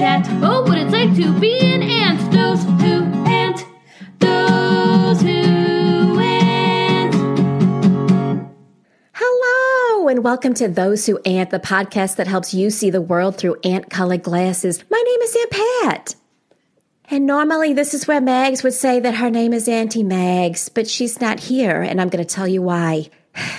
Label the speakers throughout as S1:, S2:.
S1: chat. Oh, what it's like to be an ant. Those who ant. Those who ant.
S2: Hello, and welcome to Those Who Ant, the podcast that helps you see the world through ant colored glasses. My name is Aunt Pat. And normally, this is where Mags would say that her name is Auntie Mags, but she's not here, and I'm going to tell you why.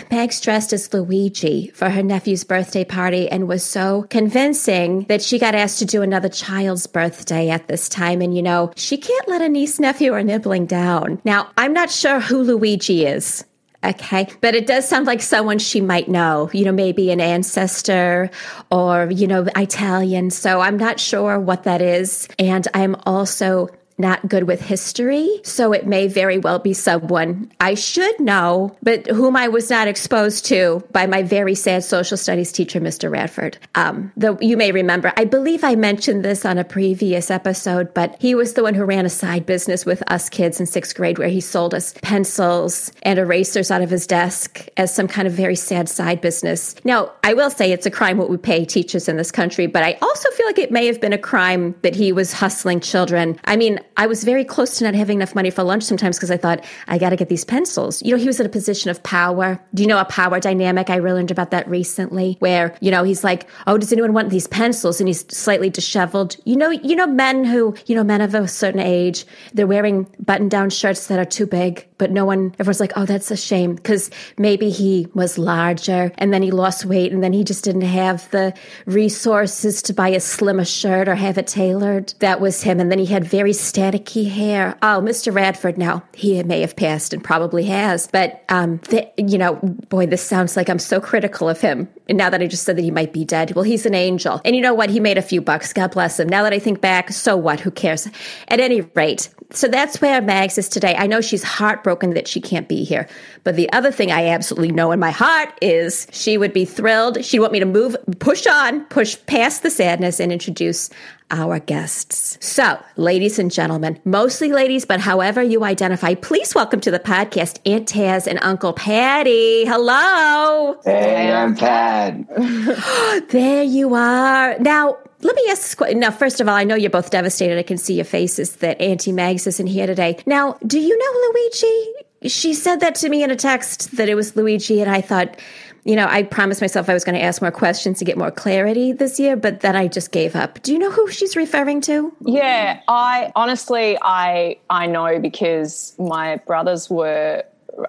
S2: Mags dressed as Luigi for her nephew's birthday party and was so convincing that she got asked to do another child's birthday at this time. And you know, she can't let a niece, nephew, or nibbling down. Now, I'm not sure who Luigi is. Okay. But it does sound like someone she might know, you know, maybe an ancestor or, you know, Italian. So I'm not sure what that is. And I'm also not good with history. So it may very well be someone I should know, but whom I was not exposed to by my very sad social studies teacher, Mr. Radford. Um, though you may remember, I believe I mentioned this on a previous episode, but he was the one who ran a side business with us kids in sixth grade where he sold us pencils and erasers out of his desk as some kind of very sad side business. Now, I will say it's a crime what we pay teachers in this country, but I also feel like it may have been a crime that he was hustling children. I mean, I was very close to not having enough money for lunch sometimes because I thought, I got to get these pencils. You know, he was in a position of power. Do you know a power dynamic? I learned about that recently where, you know, he's like, oh, does anyone want these pencils? And he's slightly disheveled. You know, you know, men who, you know, men of a certain age, they're wearing button down shirts that are too big, but no one, everyone's like, oh, that's a shame because maybe he was larger and then he lost weight and then he just didn't have the resources to buy a slimmer shirt or have it tailored. That was him. And then he had very staticky hair. Oh, Mr. Radford, now he may have passed and probably has, but, um, you know, boy, this sounds like I'm so critical of him. And now that I just said that he might be dead, well, he's an angel. And you know what? He made a few bucks. God bless him. Now that I think back, so what? Who cares? At any rate, so that's where Mags is today. I know she's heartbroken that she can't be here. But the other thing I absolutely know in my heart is she would be thrilled. She'd want me to move, push on, push past the sadness and introduce our guests. So, ladies and gentlemen, mostly ladies, but however you identify, please welcome to the podcast Aunt Taz and Uncle Patty. Hello.
S3: Hey, I'm Pat.
S2: There you are. Now, let me ask this question. Now, first of all, I know you're both devastated. I can see your faces that Auntie Mags isn't here today. Now, do you know Luigi? She said that to me in a text that it was Luigi, and I thought, you know, I promised myself I was going to ask more questions to get more clarity this year, but then I just gave up. Do you know who she's referring to?
S4: Yeah, I honestly, I I know because my brothers were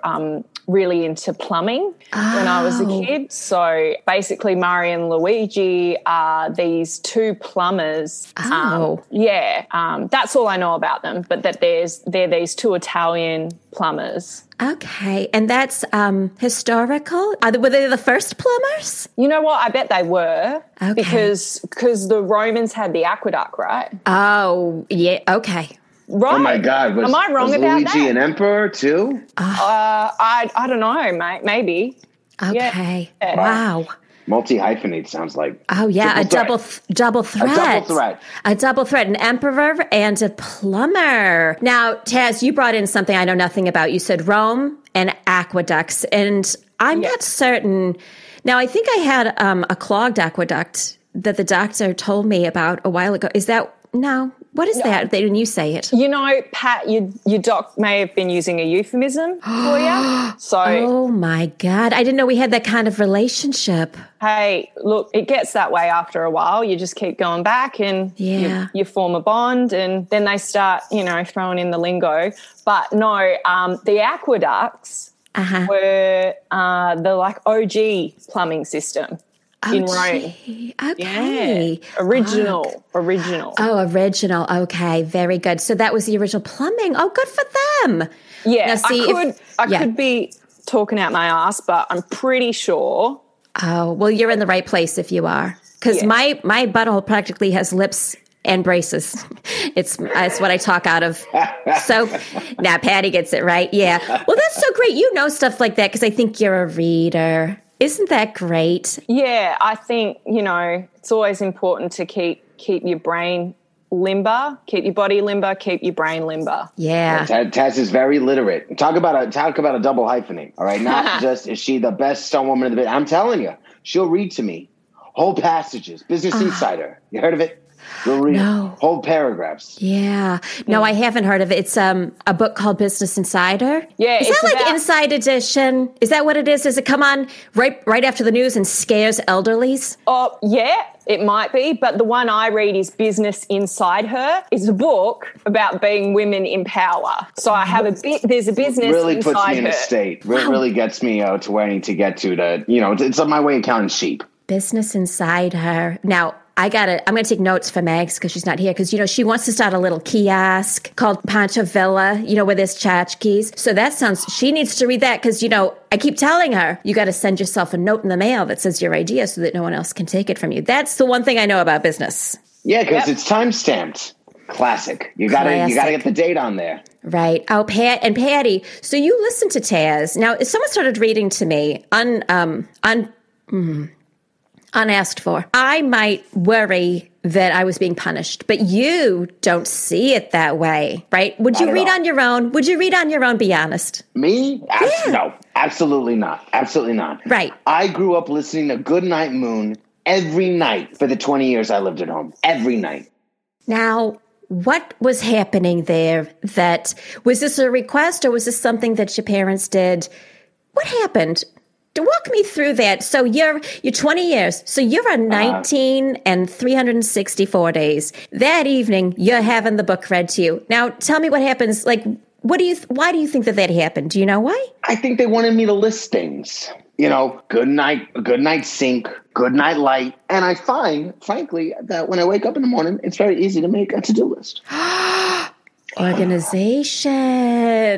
S4: um, really into plumbing when I was a
S2: Oh.
S4: kid. So basically, Mario and Luigi are these two plumbers.
S2: Oh.
S4: Um, yeah, um, that's all I know about them. But that there's they're these two Italian plumbers.
S2: Okay, and that's um, historical. Are they, were they the first plumbers?
S4: You know what? I bet they were
S2: Okay.
S4: because because the Romans had the aqueduct, right?
S2: Oh, yeah. Okay.
S4: Right.
S3: Oh my God! Was,
S4: Am I wrong
S3: was
S4: about
S3: Luigi
S4: that?
S3: an emperor too?
S4: Uh, I I don't know, mate. Maybe.
S2: Okay.
S4: Yeah.
S2: Wow.
S3: Multi hyphenate sounds like.
S2: Oh yeah, a
S3: Triple threat.
S2: double th- double threat.
S3: A double threat.
S2: A double threat. An emperor and a plumber. Now, Taz, you brought in something I know nothing about. You said Rome and aqueducts, and I'm not certain. Now, I think I had um, a clogged aqueduct that the doctor told me about a while ago. Is that no? What is that? Didn't you say it?
S4: You know, Pat, your, your doc may have been using a euphemism for you. So,
S2: Oh my God! I didn't know we had that kind of relationship.
S4: hey, look, it gets that way after a while. You just keep going back and
S2: Yeah.
S4: you, you form a bond, and then they start, you know, throwing in the lingo. But no, um, the aqueducts
S2: Uh huh.
S4: were uh, the like OG plumbing system in Rome.
S2: gee.
S4: Yeah,
S2: Okay.
S4: original, original.
S2: Oh, original. Okay, very good. So that was the original plumbing. Oh, good for them.
S4: yeah,
S2: Now, see
S4: I
S2: if-
S4: could, I
S2: yeah.
S4: could be talking out my ass, but I'm pretty sure
S2: Oh, well, you're in the right place if you are, because
S4: Yeah.
S2: my my butthole practically has lips and braces. It's it's what I talk out of. So now Patty gets it right. Yeah. Well, that's so great. You know stuff like that because I think you're a reader. Isn't that great?
S4: Yeah, I think you know it's always important to keep keep your brain limber, keep your body limber, keep your brain limber.
S2: Yeah.
S3: Ta- Taz is very literate. Talk about a talk about a double hyphenate. All right, not just is she the best stone woman in the bit. I'm telling you, she'll read to me whole passages. Business
S2: Ah.
S3: Insider. You heard of it? You'll read
S2: No.
S3: whole paragraphs.
S2: Yeah. No, I haven't heard of it. It's um a book called Business Insider.
S4: Yeah,
S2: Is
S4: it's
S2: that like
S4: about-
S2: Inside Edition? Is that what it is? Does it come on right right after the news and scares elderlies?
S4: Oh, yeah, it might be. But the one I read is Business Inside Her. It's a book about being women in power. So I have a bit, there's a business
S3: Really
S4: inside
S3: puts me in
S4: her.
S3: a state. It Really gets me uh, to where I need to get to. To you know, it's on my way of counting sheep.
S2: Business Inside Her. Now, I got to I'm going to take notes for Megs because she's not here because you know she wants to start a little kiosk called Pancho Villa, you know, where there's tchotchkes. So that sounds she needs to read that because you know I keep telling her you got to send yourself a note in the mail that says your idea so that no one else can take it from you. That's the one thing I know about business.
S3: Yeah, because
S4: Yep.
S3: it's time stamped. Classic. You gotta you gotta get the date on there.
S2: Right. Oh, Pat and Patty. So you listen to Taz. Now, if someone started reading to me on um un mm, unasked for, I might worry that I was being punished. But you don't see it that way, right? Would you
S3: Not at
S2: read
S3: all.
S2: on your own? Would you read on your own? Be honest.
S3: Me? Abs- No, absolutely not. Absolutely not.
S2: Right.
S3: I grew up listening to Goodnight Moon every night for the 20 years I lived at home. Every night.
S2: Now, what was happening there? That was this a request or was this something that your parents did? What happened? To walk me through that. So you're you're 20 years. So you're on uh-huh. 19 and 364 days. That evening, you're having the book read to you. Now, tell me what happens. Like, what do you? Why do you think that that happened? Do you know why?
S3: I think they wanted me to list things. You know, good night, good night sink, good night light. And I find, frankly, that when I wake up in the morning, it's very easy to make a to-do list.
S2: Organization.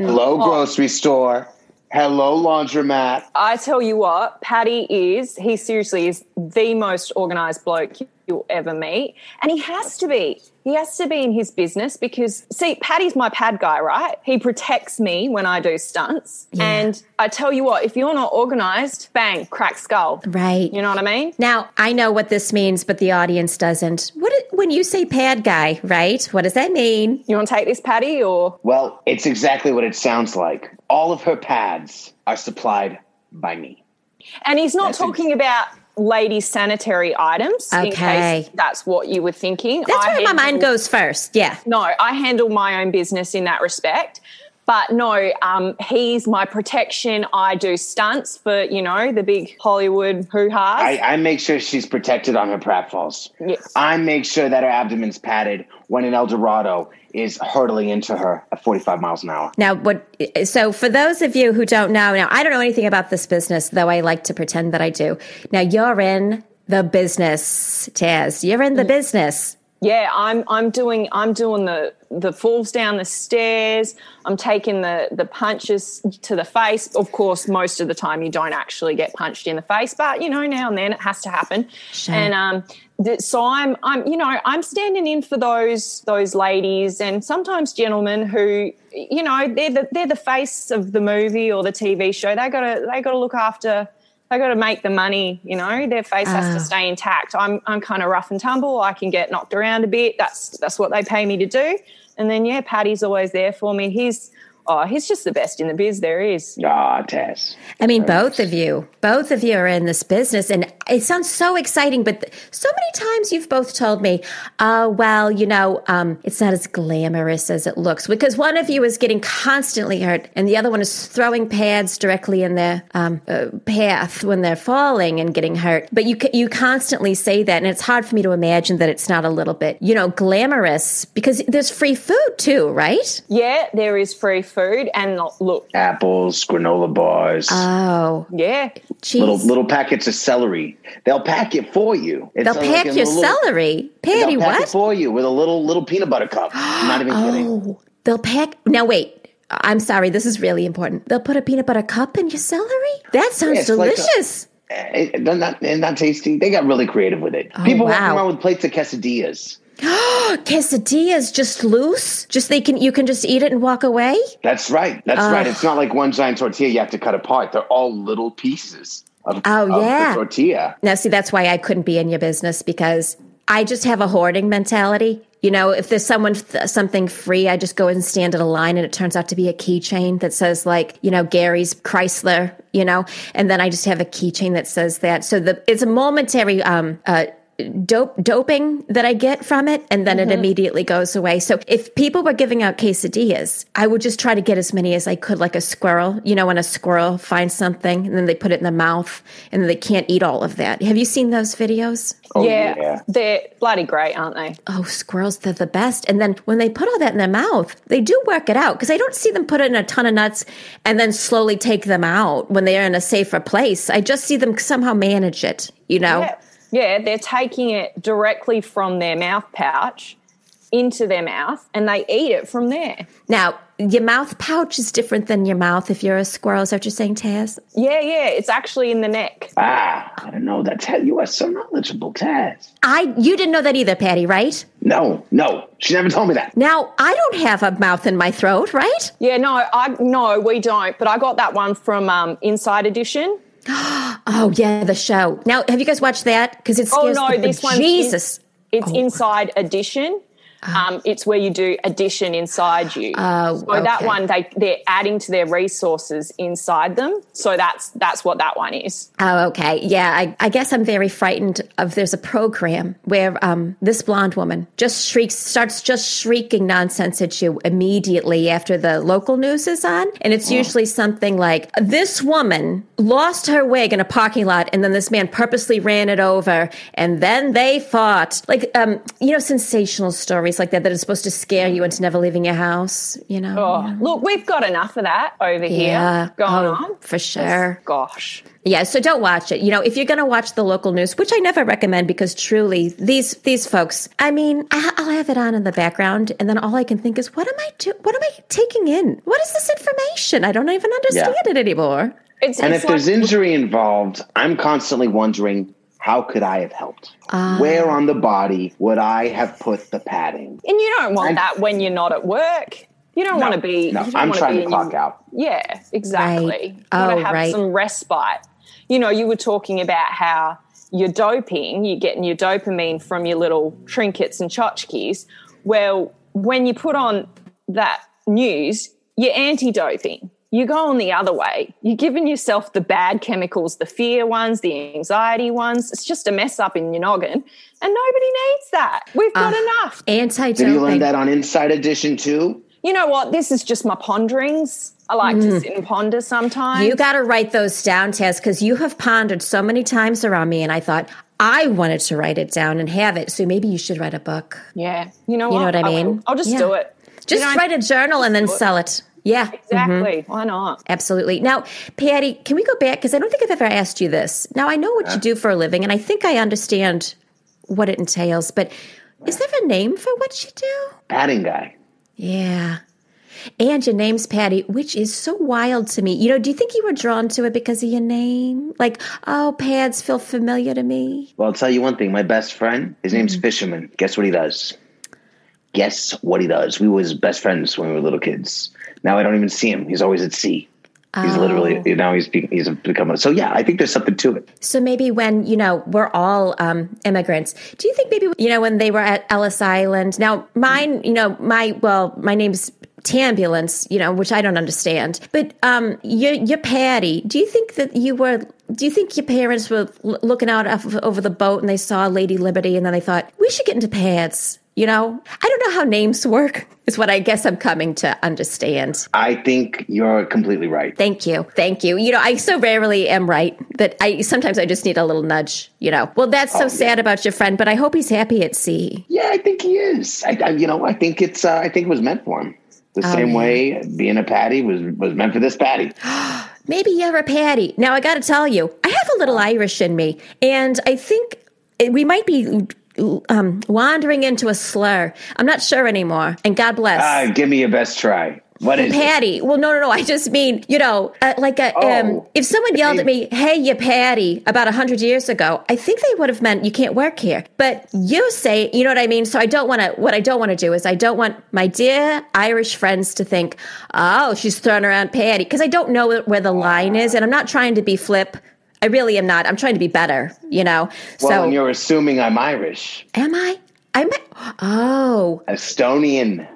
S3: Hello, oh. grocery store. Hello, laundromat.
S4: I tell you what, Paddy is, he seriously is the most organized bloke you'll ever meet. And he has to be. He has to be in his business because, see, Paddy's my pad guy, right? He protects me when I do stunts. And I tell you what, if you're not organized, bang, crack skull.
S2: Right.
S4: You know what I mean?
S2: Now, I know what this means, but the audience doesn't. What it- when you say pad guy, right? What does that mean?
S4: You want to take this, Paddy, or
S3: Well, it's exactly what it sounds like. All of her pads are supplied by me.
S4: And he's not
S3: That's it.
S4: talking about ladies' sanitary items. In
S2: Okay.
S4: case that's what you were thinking.
S2: That's
S4: I
S2: where my mind goes first. Yeah.
S4: No, I handle my own business in that respect. But no, um, he's my protection. I do stunts for, you know, the big Hollywood hoo ha's.
S3: I, I make sure she's protected on her pratfalls.
S4: Yes.
S3: I make sure that her abdomen's padded when an El Dorado is hurtling into her at 45 miles an hour.
S2: Now, what? So, for those of you who don't know, now I don't know anything about this business, though I like to pretend that I do. Now, you're in the business, Taz. You're in the business.
S4: Yeah, I'm I'm doing I'm doing the the falls down the stairs. I'm taking the the punches to the face. Of course, most of the time you don't actually get punched in the face, but you know now and then it has to happen.
S2: Sure.
S4: And um, th- so I'm I'm you know I'm standing in for those those ladies and sometimes gentlemen who you know they're the they're the face of the movie or the TV show. They gotta they gotta look after. They got to make the money, you know. Their face has
S2: Ah.
S4: to stay intact. I'm I'm kind of rough and tumble. I can get knocked around a bit. That's that's what they pay me to do. And then yeah, Paddy's always there for me. He's oh, he's just the best in the biz there is.
S3: Ah, Tess.
S2: I mean, both of you, both of you are in this business, and it sounds so exciting. But th- so many times you've both told me, "Oh, well, you know, um, it's not as glamorous as it looks," because one of you is getting constantly hurt, and the other one is throwing pads directly in their um, uh, path when they're falling and getting hurt. But you c- you constantly say that, and it's hard for me to imagine that it's not a little bit, you know, glamorous because there's free food too, right?
S4: Yeah, there is free food and look,
S3: Apples, granola bars,
S2: Oh,
S4: yeah,
S2: geez.
S3: little little packets of celery. They'll pack it for you. It's
S2: They'll pack
S3: a
S2: your
S3: little-
S2: celery, Patty.
S3: Pack
S2: What?
S3: it for you with a little little peanut butter cup. I'm not even kidding.
S2: Oh, they'll pack. Now, wait. I'm sorry. This is really important. They'll put a peanut butter cup in your celery? That sounds
S3: it's like a-
S2: delicious.
S3: Eh, It, they're not, they're not tasty. They got really creative with it. People walking
S2: Oh,
S3: around with plates of quesadillas.
S2: Oh, quesadillas just loose? Just they can you can just eat it and walk away?
S3: That's right. That's right. It's not like one giant tortilla you have to cut apart. They're all little pieces of,
S2: Oh,
S3: of
S2: yeah.
S3: the tortilla.
S2: Now, see, that's why I couldn't be in your business because I just have a hoarding mentality. You know, if there's someone something free, I just go and stand at a line, and it turns out to be a keychain that says like, you know, Gary's Chrysler, you know, and then I just have a keychain that says that. So the it's a momentary um uh dope doping that I get from it, and then
S4: Mm-hmm.
S2: it immediately goes away. So if people were giving out quesadillas, I would just try to get as many as I could, like a squirrel. You know, when a squirrel finds something and then they put it in the mouth, and then they can't eat all of that. Have you seen those videos?
S3: Oh,
S4: yeah,
S3: yeah.
S4: they're bloody great, aren't they?
S2: Oh, squirrels, they're the best. And then when they put all that in their mouth, they do work it out because I don't see them put in a ton of nuts and then slowly take them out when they are in a safer place. I just see them somehow manage it, you know?
S4: Yeah. Yeah, they're taking it directly from their mouth pouch into their mouth and they eat it from there.
S2: Now, your mouth pouch is different than your mouth if you're a squirrel. Is that what you're saying, Taz?
S4: Yeah, yeah, it's actually in the neck.
S3: Ah, I don't know. That's how you are so knowledgeable, Taz.
S2: I you didn't know that either, Patty, right?
S3: No, no. She never told me that.
S2: Now, I don't have a mouth in my throat, right?
S4: Yeah, no, I no, we don't. But I got that one from um, Inside Edition.
S2: Oh, yeah, the show. Now, have you guys watched that? Because
S4: oh,
S2: it's
S4: Oh
S2: no,
S4: this one
S2: Jesus.
S4: It's Inside Edition. Um, it's where you do addition inside you.
S2: Oh,
S4: so that one they they're adding to their resources inside them. So that's that's what that one is.
S2: Oh, okay. Yeah, I, I guess I'm very frightened of there's a program where um, this blonde woman just shrieks, starts just shrieking nonsense at you immediately after the local news is on. And it's usually something like, this woman lost her wig in a parking lot and then this man purposely ran it over and then they fought. Like, um, you know, sensational stories like that that are supposed to scare you into never leaving your house, you know?
S4: Oh, look, we've got enough of that over
S2: Yeah.
S4: here going
S2: Oh,
S4: on.
S2: for sure.
S4: Gosh.
S2: Yeah, so don't watch it. You know, if you're going to watch the local news, which I never recommend because truly these these folks, I mean, I, I'll have it on in the background and then all I can think is what am I do what am I taking in? What is this information? I don't even understand
S3: Yeah.
S2: it anymore.
S4: It's,
S3: And
S4: it's
S3: if there's injury involved, I'm constantly wondering how could I have helped? Ah. Where on the body would I have put the padding?
S4: and you don't want that when you're not at work. You don't want to be.
S3: No, I'm trying to clock
S4: your-
S3: out.
S4: Yeah, exactly.
S2: Right.
S4: You
S2: Oh,
S4: have
S2: right.
S4: some respite. You know, you were talking about how you're doping, you're getting your dopamine from your little trinkets and tchotchkes. Well, when you put on that news, you're anti-doping. You're going the other way. You're giving yourself the bad chemicals, the fear ones, the anxiety ones. It's just a mess up in your noggin. And nobody needs that. We've got enough.
S2: Anti
S3: Did you learn that on Inside Edition too?
S4: You know what? This is just my ponderings. I like to sit and ponder sometimes.
S2: Mm. You got to write those down, Tess, because you have pondered so many times around me, and I thought I wanted to write it down and have it. So maybe you should write a book.
S4: yeah. You know
S2: You
S4: what?
S2: know what I mean?
S4: I'll just
S2: Yeah.
S4: do it.
S2: Just
S4: You don't-
S2: write a journal and then sell it. Yeah.
S4: Exactly. Why not?
S2: Absolutely. Now, Patty, can we go back? Because I don't think I've ever asked you this. Now, I know what you do for a living, and I think I understand what it entails, but is there a name for what you do?
S3: Padding guy.
S2: Yeah. And your name's Patty, which is so wild to me. You know, do you think you were drawn to it because of your name? Like, oh, pads feel familiar to me.
S3: Well, I'll tell you one thing. My best friend, his
S2: Mm-hmm.
S3: name's Fisherman. Guess what he does? Guess what he does? We was best friends when we were little kids. Now I don't even see him. He's always at sea. He's
S2: Oh.
S3: literally now he's be- he's becoming. So yeah, I think there's something to it.
S2: So maybe when, you know, we're all um, immigrants, do you think maybe, you know, when they were at Ellis Island, now mine, you know, my, well, my name's Tambulance, you know, which I don't understand, but um, your, your Patty, do you think that you were, do you think your parents were looking out over the boat and they saw Lady Liberty and then they thought, we should get into pads? You know, I don't know how names work, is what I guess I'm coming to understand.
S3: I think you're completely right.
S2: Thank you. Thank you. You know, I so rarely am right that I sometimes I just need a little nudge, you know. Well, that's so
S3: Oh, yeah.
S2: sad about your friend, but I hope he's happy at sea.
S3: Yeah, I think he is. I, I you know, I think it's uh, I think it was meant for him. The
S2: Oh,
S3: same
S2: yeah.
S3: way being a patty was was meant for this patty.
S2: Maybe you're a Patty. Now, I got to tell you, I have a little Irish in me, and I think we might be um, wandering into a slur. I'm not sure anymore, and God bless.
S3: Ah, give me your best try. What is it?
S2: Patty. Well, no, no, no. I just mean, you know, uh, like a, um,
S3: Oh.
S2: if someone yelled at me, "Hey, you Patty," about a hundred years ago, I think they would have meant you can't work here. But you say, you know what I mean. So I don't want to. What I don't want to do is I don't want my dear Irish friends to think, "Oh, she's throwing around Patty," because I don't know where the line is, and I'm not trying to be flip. I really am not. I'm trying to be better. You know.
S3: Well,
S2: so
S3: and you're assuming I'm Irish,
S2: am I? I'm. Oh,
S3: Estonian,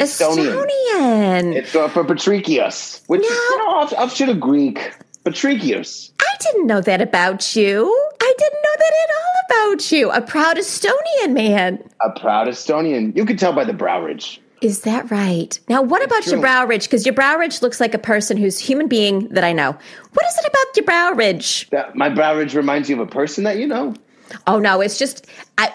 S3: Estonian.
S2: Estonian.
S3: It's uh, for Patricius, which is
S2: No.
S3: you know off, offshoot of Greek. Patricius.
S2: I didn't know that about you. I I didn't know that at all about you. A proud Estonian man.
S3: A proud Estonian. You could tell by the brow ridge.
S2: Is that right? Now, what about your brow ridge? Because your brow ridge looks like a person who's human being that I know. What is it about your brow ridge?
S3: That, my brow ridge reminds you of a person that you know.
S2: Oh no, it's just I.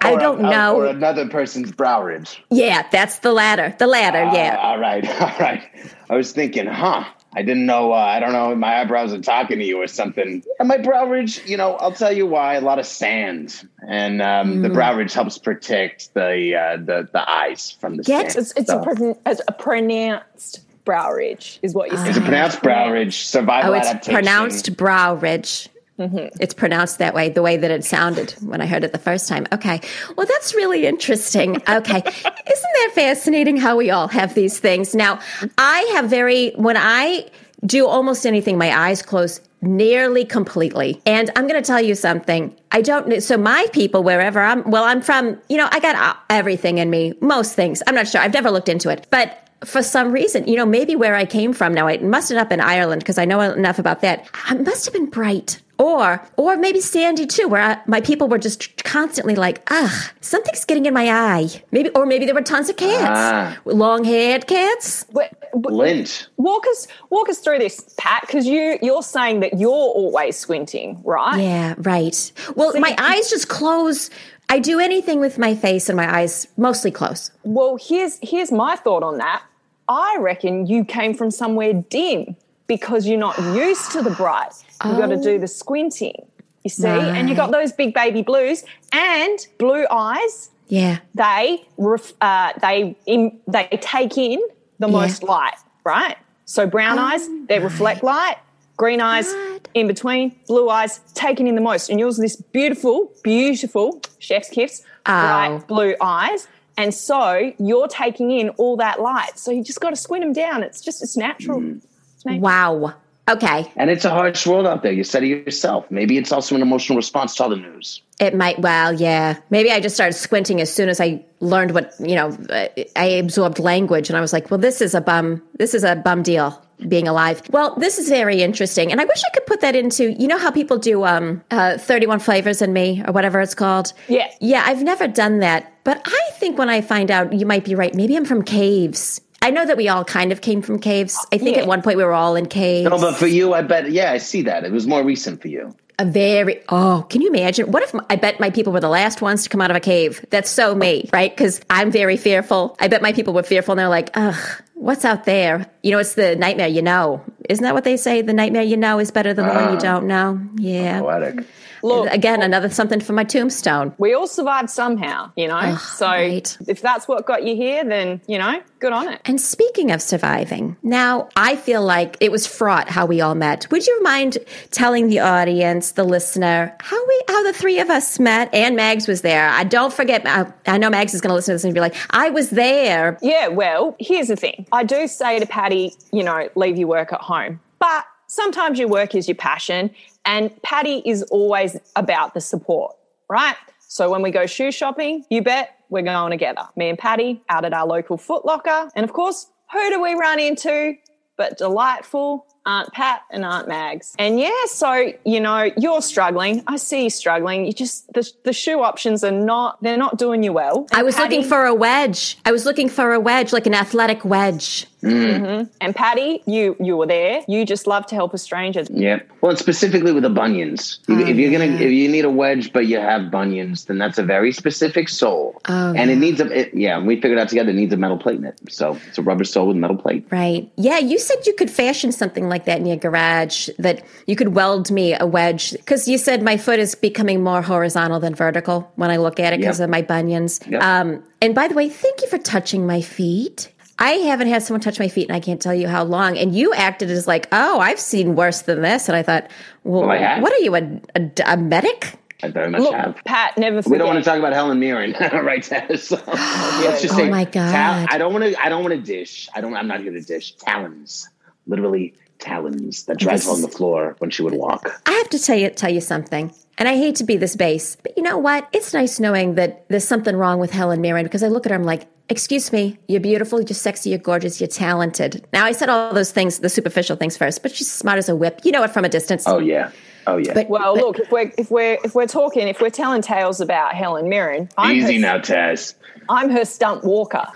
S2: I, don't
S3: a-
S2: know.
S3: Or another person's brow ridge.
S2: yeah, that's the latter. The latter. yeah.
S3: Uh, all right. All right. I was thinking, huh? I didn't know. Uh, I don't know. My eyebrows are talking to you or something. And my brow ridge, you know, I'll tell you why. A lot of sand, and um,
S2: Mm.
S3: the brow ridge helps protect the uh, the the eyes from the
S2: Get-
S3: sand.
S4: It's, it's,
S3: So-
S4: a, pro- a pronounced brow ridge, is what you're saying.
S3: It's a pronounced brow ridge. Survival
S2: Oh, it's
S3: adaptation.
S2: pronounced brow ridge. It's pronounced that way, the way that it sounded when I heard it the first time. Okay. Well, that's really interesting. Okay. Isn't that fascinating how we all have these things? Now, I have very, when I do almost anything, my eyes close nearly completely. And I'm going to tell you something. I don't know. So, my people, wherever I'm, well, I'm from, you know, I got uh, everything in me, most things. I'm not sure. I've never looked into it. But for some reason, you know, maybe where I came from now, it must have been Ireland because I know enough about that. It must have been bright. Or, or maybe Sandy too, where I, my people were just constantly like, ugh, something's getting in my eye. Maybe, or maybe there were tons of cats,
S3: Ah.
S2: long-haired cats.
S4: Wait, but
S3: Lint.
S4: walk us walk us through this, Pat, because you you're saying that you're always squinting, right?
S2: Yeah, right. Well, my eyes just close. I do anything with my face and my eyes mostly close.
S4: Well, here's here's my thought on that. I reckon you came from somewhere dim because you're not used to the bright. You've got to do the squinting. You see, and you got those big baby blues and blue eyes.
S2: Yeah.
S4: They ref, uh, they in, they take in the most light, right? So brown eyes oh, they reflect light. Green eyes in between, blue eyes taking in the most, and yours are this beautiful, beautiful chef's kiss, bright oh. blue eyes. And so you're taking in all that light. So you just got to squint them down. It's just it's natural. Mm. It's natural.
S2: Wow. Okay.
S3: And it's a harsh world out there. You said it yourself. Maybe it's also an emotional response to all the news.
S2: It might, well, yeah. Maybe I just started squinting as soon as I learned what, you know, uh, I absorbed language and I was like, well, this is a bum, this is a bum deal being alive. Well, this is very interesting. And I wish I could put that into, you know how people do um, uh, 31 flavors in me or whatever it's called?
S4: Yeah.
S2: Yeah, I've never done that. But I think when I find out, you might be right. Maybe I'm from caves. I know that we all kind of came from caves. I think
S4: Yeah.
S2: at one point we were all in caves.
S3: No, but for you, I bet. Yeah, I see that. It was more recent for you.
S2: a very oh can you imagine what if i bet my people were the last ones to come out of a cave that's so me right because i'm very fearful i bet my people were fearful and they're like ugh what's out there you know it's the nightmare you know isn't that what they say the nightmare you know is better than the one you ah. don't know yeah
S3: Poetic.
S4: Look,
S2: again oh another something for my tombstone
S4: we all survived somehow, you know. so
S2: right.
S4: if that's what got you here, then you know, good on it.
S2: and speaking of surviving, now I feel like it was fraught how we all met. Would you mind telling the audience, the listener, how we, how the three of us met? And Mags was there. I don't forget. I, I know Mags is going to listen to this and be like, "I was there."
S4: Yeah, well, here's the thing. I do say to Patty, you know, leave your work at home. But sometimes your work is your passion, and Patty is always about the support, right? So when we go shoe shopping, you bet we're going together. Me and Patty out at our local Foot Locker. And of course, who do we run into but delightful Aunt Pat and Aunt Mags. And yeah, so, you know, you're struggling. I see you struggling. You just, the, the shoe options are not, they're not doing you well.
S2: I was
S4: Patty-
S2: looking for a wedge. I was looking for a wedge, like an athletic wedge. Mm. Mm-hmm.
S4: And Patty, you you were there. You just love to help a stranger.
S3: Yeah. Well, and specifically with the bunions.
S2: Oh,
S3: if you're gonna, mm. if you need a wedge, but you have bunions, then that's a very specific sole.
S2: Oh,
S3: and it needs a, it, yeah. We figured out together it needs a metal plate in it. So it's a rubber sole with metal plate.
S2: Right. Yeah, you said you could fashion something like that in your garage, that you could weld me a wedge. Because you said my foot is becoming more horizontal than vertical when I look at it because
S3: Yep.
S2: of my bunions.
S3: Yep.
S2: Um, and by the way, thank you for touching my feet. I haven't had someone touch my feet, and I can't tell you how long. And you acted as like, oh, I've seen worse than this. And I thought, well,
S3: Well, I have.
S2: what are you, a, a, a medic?
S3: I very much
S4: Look,
S3: have.
S4: Pat, never forget.
S3: We don't want to talk about Helen Mirren, right? Tess? So, let's just
S2: Oh
S3: say,
S2: my God.
S3: tal- I don't want to. I don't want to dish. I don't. I'm not here to dish. Talons, literally talons that drive
S2: This
S3: on the floor when she would walk.
S2: I have to tell you tell you something. And I hate to be this base, but you know what? It's nice knowing that there's something wrong with Helen Mirren because I look at her, I'm like, excuse me, you're beautiful, you're sexy, you're gorgeous, you're talented. Now I said all those things, the superficial things first, but she's smart as a whip. You know it from a distance.
S3: Oh yeah, Oh yeah.
S2: But-
S4: Well, look, if we're if we're if we're talking, if we're telling tales about Helen Mirren, I'm
S3: Easy
S4: her,
S3: now, Taz.
S4: I'm her stunt walker.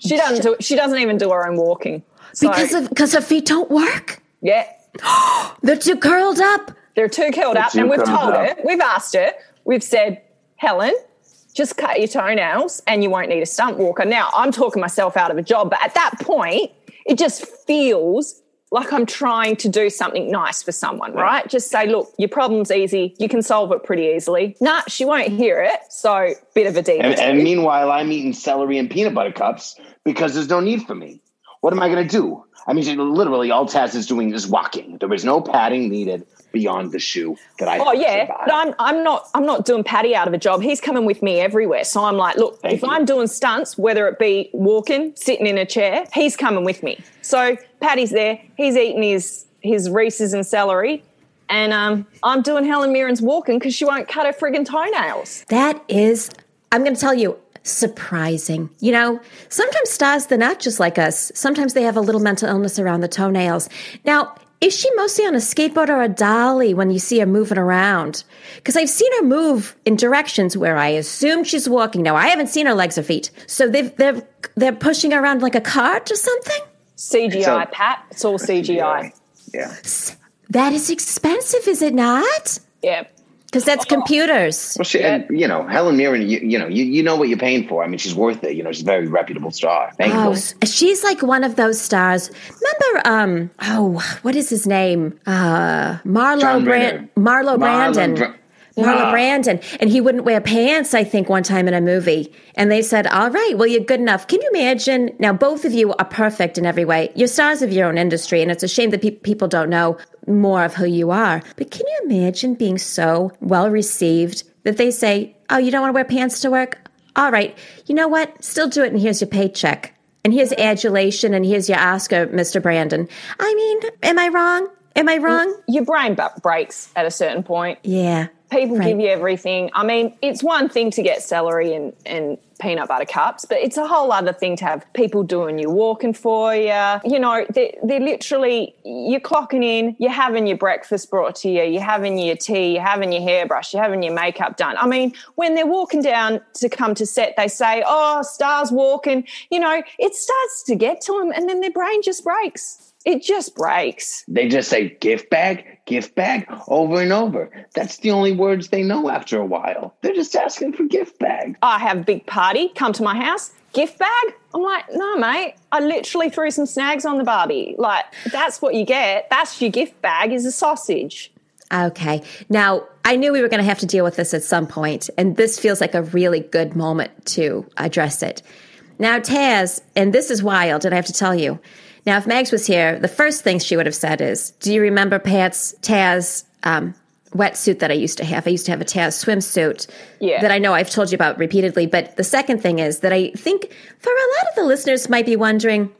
S4: She doesn't do she doesn't even do her own walking. So,
S2: because of because her feet don't work.
S4: Yeah,
S2: They're too curled up.
S4: they're too curled up,
S3: too
S4: and we've
S3: curled
S4: told her, we've asked her, we've said, Helen, just cut your toenails, and you won't need a stunt walker. Now, I'm talking myself out of a job, but at that point, it just feels like I'm trying to do something nice for someone, right? Just say, look, your problem's easy. You can solve it pretty easily. Nah, she won't hear it. So, bit of a diva.
S3: And, and meanwhile, I'm eating celery and peanut butter cups because there's no need for me. What am I going to do? I mean, literally, all Taz is doing is walking. There was no padding needed beyond the shoe that I.
S4: Oh yeah, but I'm I'm not I'm not doing Paddy out of a job. He's coming with me everywhere. So I'm like, look,
S3: Thank
S4: if
S3: you.
S4: I'm doing stunts, whether it be walking, sitting in a chair, he's coming with me. So Paddy's there. He's eating his his Reese's and celery, and um, I'm doing Helen Mirren's walking because she won't cut her friggin' toenails.
S2: That is, I'm going to tell you, surprising. You know, sometimes stars, they're not just like us. Sometimes they have a little mental illness around the toenails. Now, is she mostly on a skateboard or a dolly when you see her moving around? Because I've seen her move in directions where I assume she's walking. Now, I haven't seen her legs or feet. So they've, they're, they're pushing her around like a cart or something?
S4: CGI,
S3: So-
S4: Pat. It's all CGI.
S3: Yeah.
S2: That is expensive, is it not?
S4: Yeah.
S2: Because that's computers.
S3: Well, she, and you know, Helen Mirren, you, you know, you, you know what you're paying for. I mean, she's worth it. You know, she's a very reputable star. Thank
S2: Oh, she's like one of those stars. Remember, um, oh, what is his name? Uh, Marlo Brand. Marlo
S3: Marlon
S2: Brandon.
S3: Bra-
S2: Marlo
S3: Ah.
S2: Brandon, and he wouldn't wear pants. I think one time in a movie, and they said, "All right, well, you're good enough." Can you imagine? Now, both of you are perfect in every way. You're stars of your own industry, and it's a shame that pe- people don't know more of who you are. But can you imagine being so well received that they say, "Oh, you don't want to wear pants to work? All right, you know what? Still do it, and here's your paycheck." And here's adulation, and here's your Oscar, Mr. Brandon. I mean, am I wrong? Am I wrong?
S4: Your brain breaks at a certain point.
S2: Yeah.
S4: People
S2: Right.
S4: give you everything. I mean, it's one thing to get celery and, and peanut butter cups, but it's a whole other thing to have people doing your walking for you. You know, they're, they're literally, you're clocking in, you're having your breakfast brought to you, you're having your tea, you're having your hairbrush, you're having your makeup done. I mean, when they're walking down to come to set, they say, oh, stars walking. You know, it starts to get to them and then their brain just breaks. It just breaks.
S3: They just say gift bag, gift bag over and over. That's the only words they know after a while. They're just asking for gift bag.
S4: I have a big party, come to my house, gift bag. I'm like, no, mate. I literally threw some snags on the Barbie. Like, that's what you get. That's your gift bag is a sausage.
S2: Okay. Now, I knew we were going to have to deal with this at some point, and this feels like a really good moment to address it. Now, Taz, and this is wild, and I have to tell you. Now, if Megs was here, the first thing she would have said is, Do you remember Pat's Taz um, wetsuit that I used to have? I used to have a Taz swimsuit
S4: Yeah.
S2: that I know I've told you about repeatedly. But the second thing is that I think for a lot of the listeners might be wondering,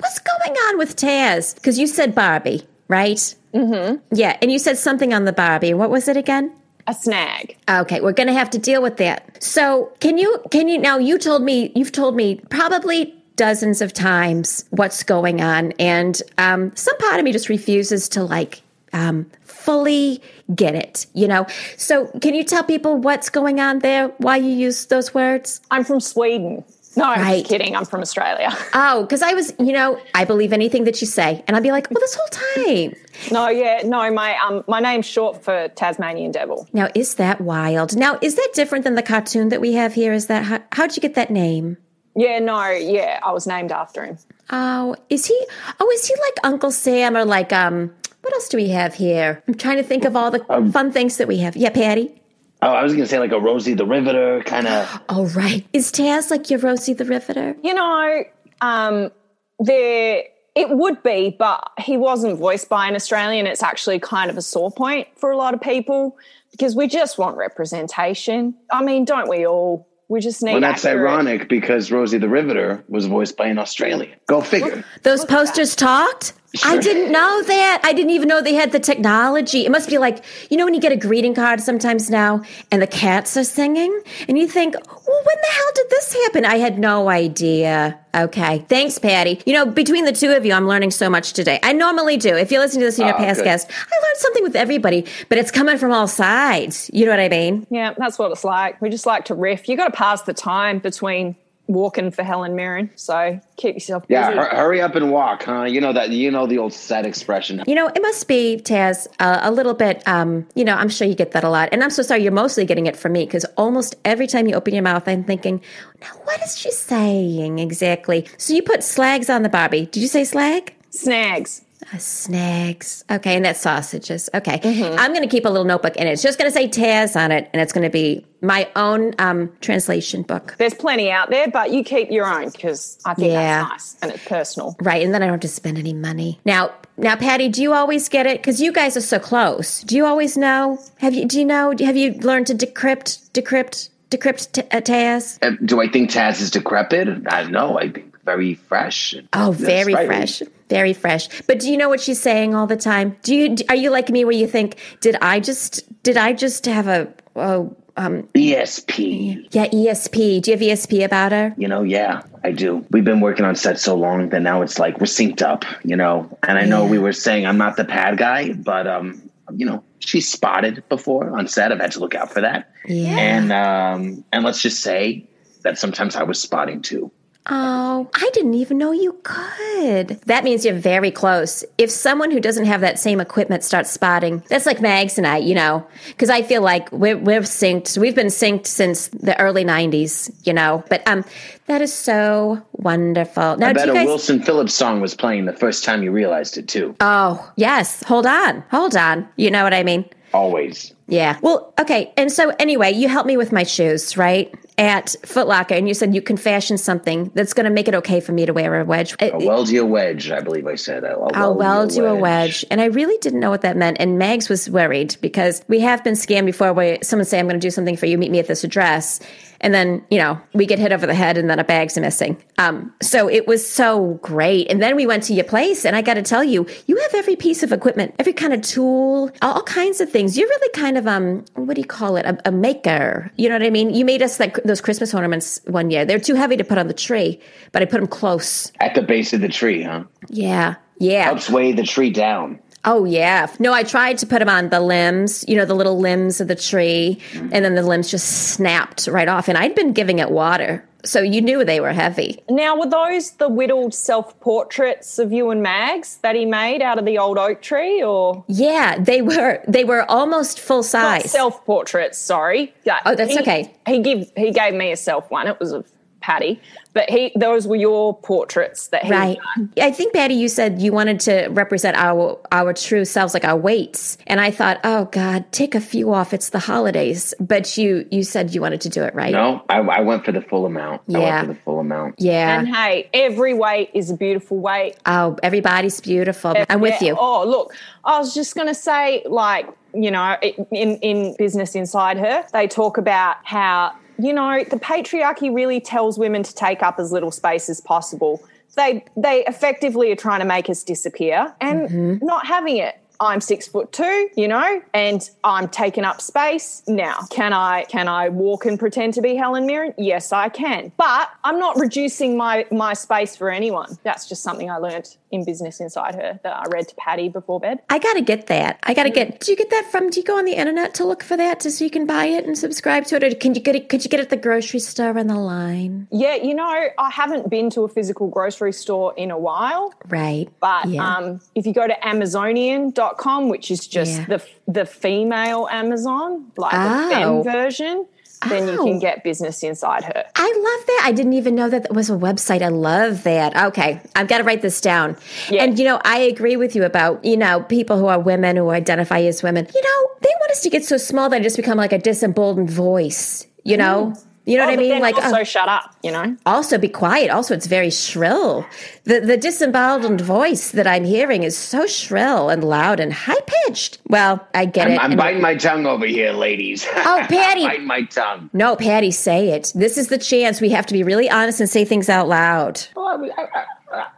S2: What's going on with Taz? Because you said Barbie, right? Mm-hmm. Yeah, and you said something on the Barbie. What was it again?
S4: A snag.
S2: Okay, we're going to have to deal with that. So, can you can you now you told me you've told me probably dozens of times what's going on and um some part of me just refuses to like um fully get it, you know. So, can you tell people what's going on there? Why you use those words?
S4: I'm from Sweden. No, I'm
S2: Right.
S4: just kidding. I'm from Australia.
S2: Oh, because I was, you know, I believe anything that you say, and I'd be like, well, this whole time.
S4: no, yeah, no, my um, my name's short for Tasmanian Devil.
S2: Now, is that wild? Now, is that different than the cartoon that we have here? Is that how, how'd you get that name?
S4: Yeah, no, yeah, I was named after him.
S2: Oh, is he? Oh, is he like Uncle Sam or like um? What else do we have here? I'm trying to think of all the fun things that we have. Yeah, Patty.
S3: Oh, I was going to say like a Rosie the Riveter kind of.
S2: Oh, right. Is Taz like your Rosie the Riveter?
S4: You know, um, there it would be, but he wasn't voiced by an Australian. It's actually kind of a sore point for a lot of people because we just want representation. I mean, don't we all? We just need.
S3: Well, that's
S4: accurate-
S3: ironic because Rosie the Riveter was voiced by an Australian. Go figure.
S2: Those posters talked. I didn't know that. I didn't even know they had the technology. It must be like, you know, when you get a greeting card sometimes now and the cats are singing and you think, well, when the hell did this happen? I had no idea. Okay. Thanks, Patty. You know, between the two of you, I'm learning so much today. I normally do. If you listen to this in your
S3: Oh,
S2: past
S3: good.
S2: guest, I learned something with everybody, but it's coming from all sides. You know what I mean?
S4: Yeah, that's what it's like. We just like to riff. You got to pass the time between walking for Helen Mirren. So keep yourself busy.
S3: Yeah, hur- hurry up and walk, huh? You know that. You know the old set expression.
S2: You know, it must be, Taz, uh, a little bit, um, you know, I'm sure you get that a lot. And I'm so sorry, you're mostly getting it from me because almost every time you open your mouth, I'm thinking, now what is she saying exactly? So you put slags on the Barbie. Did you say slag?
S4: Snags.
S2: Uh, snags. Okay, and that's sausages. Okay. I'm going to keep a little notebook and it's just going to say Taz on it and it's going to be my own um, translation book.
S4: There's plenty out there, but you keep your own because I think
S2: Yeah.
S4: that's nice and it's personal.
S2: Right, and then I don't have to spend any money. Now, now, Patty, do you always get it? Because you guys are so close. Do you always know? Have you? Do you know? Have you learned to decrypt, decrypt, decrypt t- uh, Taz?
S3: Uh, Do I think Taz is decrepit? I don't know. I think very fresh.
S2: Oh, very fresh, very fresh. But do you know what she's saying all the time? Do you? Are you like me, where you think, did I just, did I just have a, oh, um,
S3: ESP.
S2: yeah, ESP? Do you have ESP about her?
S3: You know, yeah, I do. We've been working on set so long that now it's like we're synced up, you know. And I know
S2: Yeah.
S3: we were saying I'm not the pad guy, but um, you know, she's spotted before on set. I've had to look out for that.
S2: Yeah.
S3: And um, and let's just say that sometimes I was spotting too.
S2: Oh, I didn't even know you could. That means you're very close. If someone who doesn't have that same equipment starts spotting, that's like Mags and I, you know, because I feel like we're, we're synced. We've been synced since the early 90s, you know, but um, that is so wonderful. Now,
S3: I bet
S2: you
S3: a. Wilson Phillips song was playing the first time you realized it too.
S2: oh, yes. Hold on. Hold on. You know what I mean?
S3: Always.
S2: Yeah. Well, okay. And so, anyway, you helped me with my shoes, right? At Foot Locker, and you said you can fashion something that's going to make it okay for me to wear a wedge.
S3: A weld you a wedge, I believe I said. I'll,
S2: I'll weld you a wedge. And I really didn't know what that meant. And Mags was worried because we have been scammed before where someone say, I'm going to do something for you, meet me at this address. And then, you know, we get hit over the head and then a bag's missing. Um, so it was so great. And then we went to your place and I got to tell you, you have every piece of equipment, every kind of tool, all, all kinds of things. You're really kind of, um, what do you call it? A, a maker. You know what I mean? You made us like those Christmas ornaments one year. They're too heavy to put on the tree, but I put them close.
S3: At the base of the tree, huh?
S2: Yeah. Yeah.
S3: Helps weigh the tree down.
S2: Oh yeah. No, I tried to put them on the limbs, you know, the little limbs of the tree, mm-hmm. and then the limbs just snapped right off. And I'd been giving it water, so you knew they were heavy.
S4: Now, were those the whittled self portraits of you and Mags that he made out of the old oak tree, or
S2: Yeah, they were. They were almost full size.
S4: self portraits? Sorry. Yeah,
S2: Oh, that's
S4: he-
S2: okay.
S4: He give he gave me a self one. It was of Patty, but he those were your portraits that he
S2: Right. I think Patty, you said you wanted to represent our our true selves, like our weights, and I thought, oh God, take a few off. It's the holidays, but you you said you wanted to do it right.
S3: No, I, I went for the full amount. I
S2: Yeah.
S3: went for the full amount.
S2: Yeah.
S4: And hey, every weight is a beautiful weight.
S2: oh, everybody's beautiful. I'm with
S4: Yeah.
S2: you.
S4: Oh, look, I was just going to say, like, you know, in in Business Inside Her, they talk about how you know the patriarchy really tells women to take up as little space as possible. They they effectively are trying to make us disappear and
S2: Mm-hmm.
S4: not having it. I'm six foot two, you know, and I'm taking up space. Now, can I can I walk and pretend to be Helen Mirren? Yes, I can. But I'm not reducing my my space for anyone. That's just something I learnt in Business Inside Her that I read to Patty before bed.
S2: I gotta get that. I gotta get. Do you get that from? Do you go on the internet to look for that, to, so you can buy it and subscribe to it, or can you get it? Could you get it at the grocery store on the line?
S4: Yeah, you know, I haven't been to a physical grocery store in a while,
S2: Right.
S4: but
S2: Yeah.
S4: um, if you go to Amazonian.com, which is just
S2: Yeah.
S4: the the female Amazon, like
S2: Oh.
S4: the femme version, then you can get Business Inside Her.
S2: I love that. I didn't even know that was a website. I love that. Okay, I've got to write this down.
S4: Yeah.
S2: And you know, I agree with you about you know people who are women who identify as women. You know, they want us to get so small that I just become like a disemboldened voice. You know. Mm. You know
S4: Oh,
S2: what I mean? Like,
S4: also
S2: oh,
S4: shut up, you know.
S2: also be quiet. Also, it's very shrill. The the disemboweled voice that I'm hearing is so shrill and loud and high pitched. Well, I get
S3: I'm,
S2: it.
S3: I'm
S2: And-
S3: biting my tongue over here, ladies.
S2: Oh, Patty.
S3: I'm biting my tongue.
S2: no, Patty, say it. This is the chance. We have to be really honest and say things out loud.
S3: Well,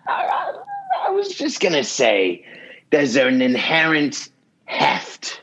S3: I was just gonna say, there's an inherent heft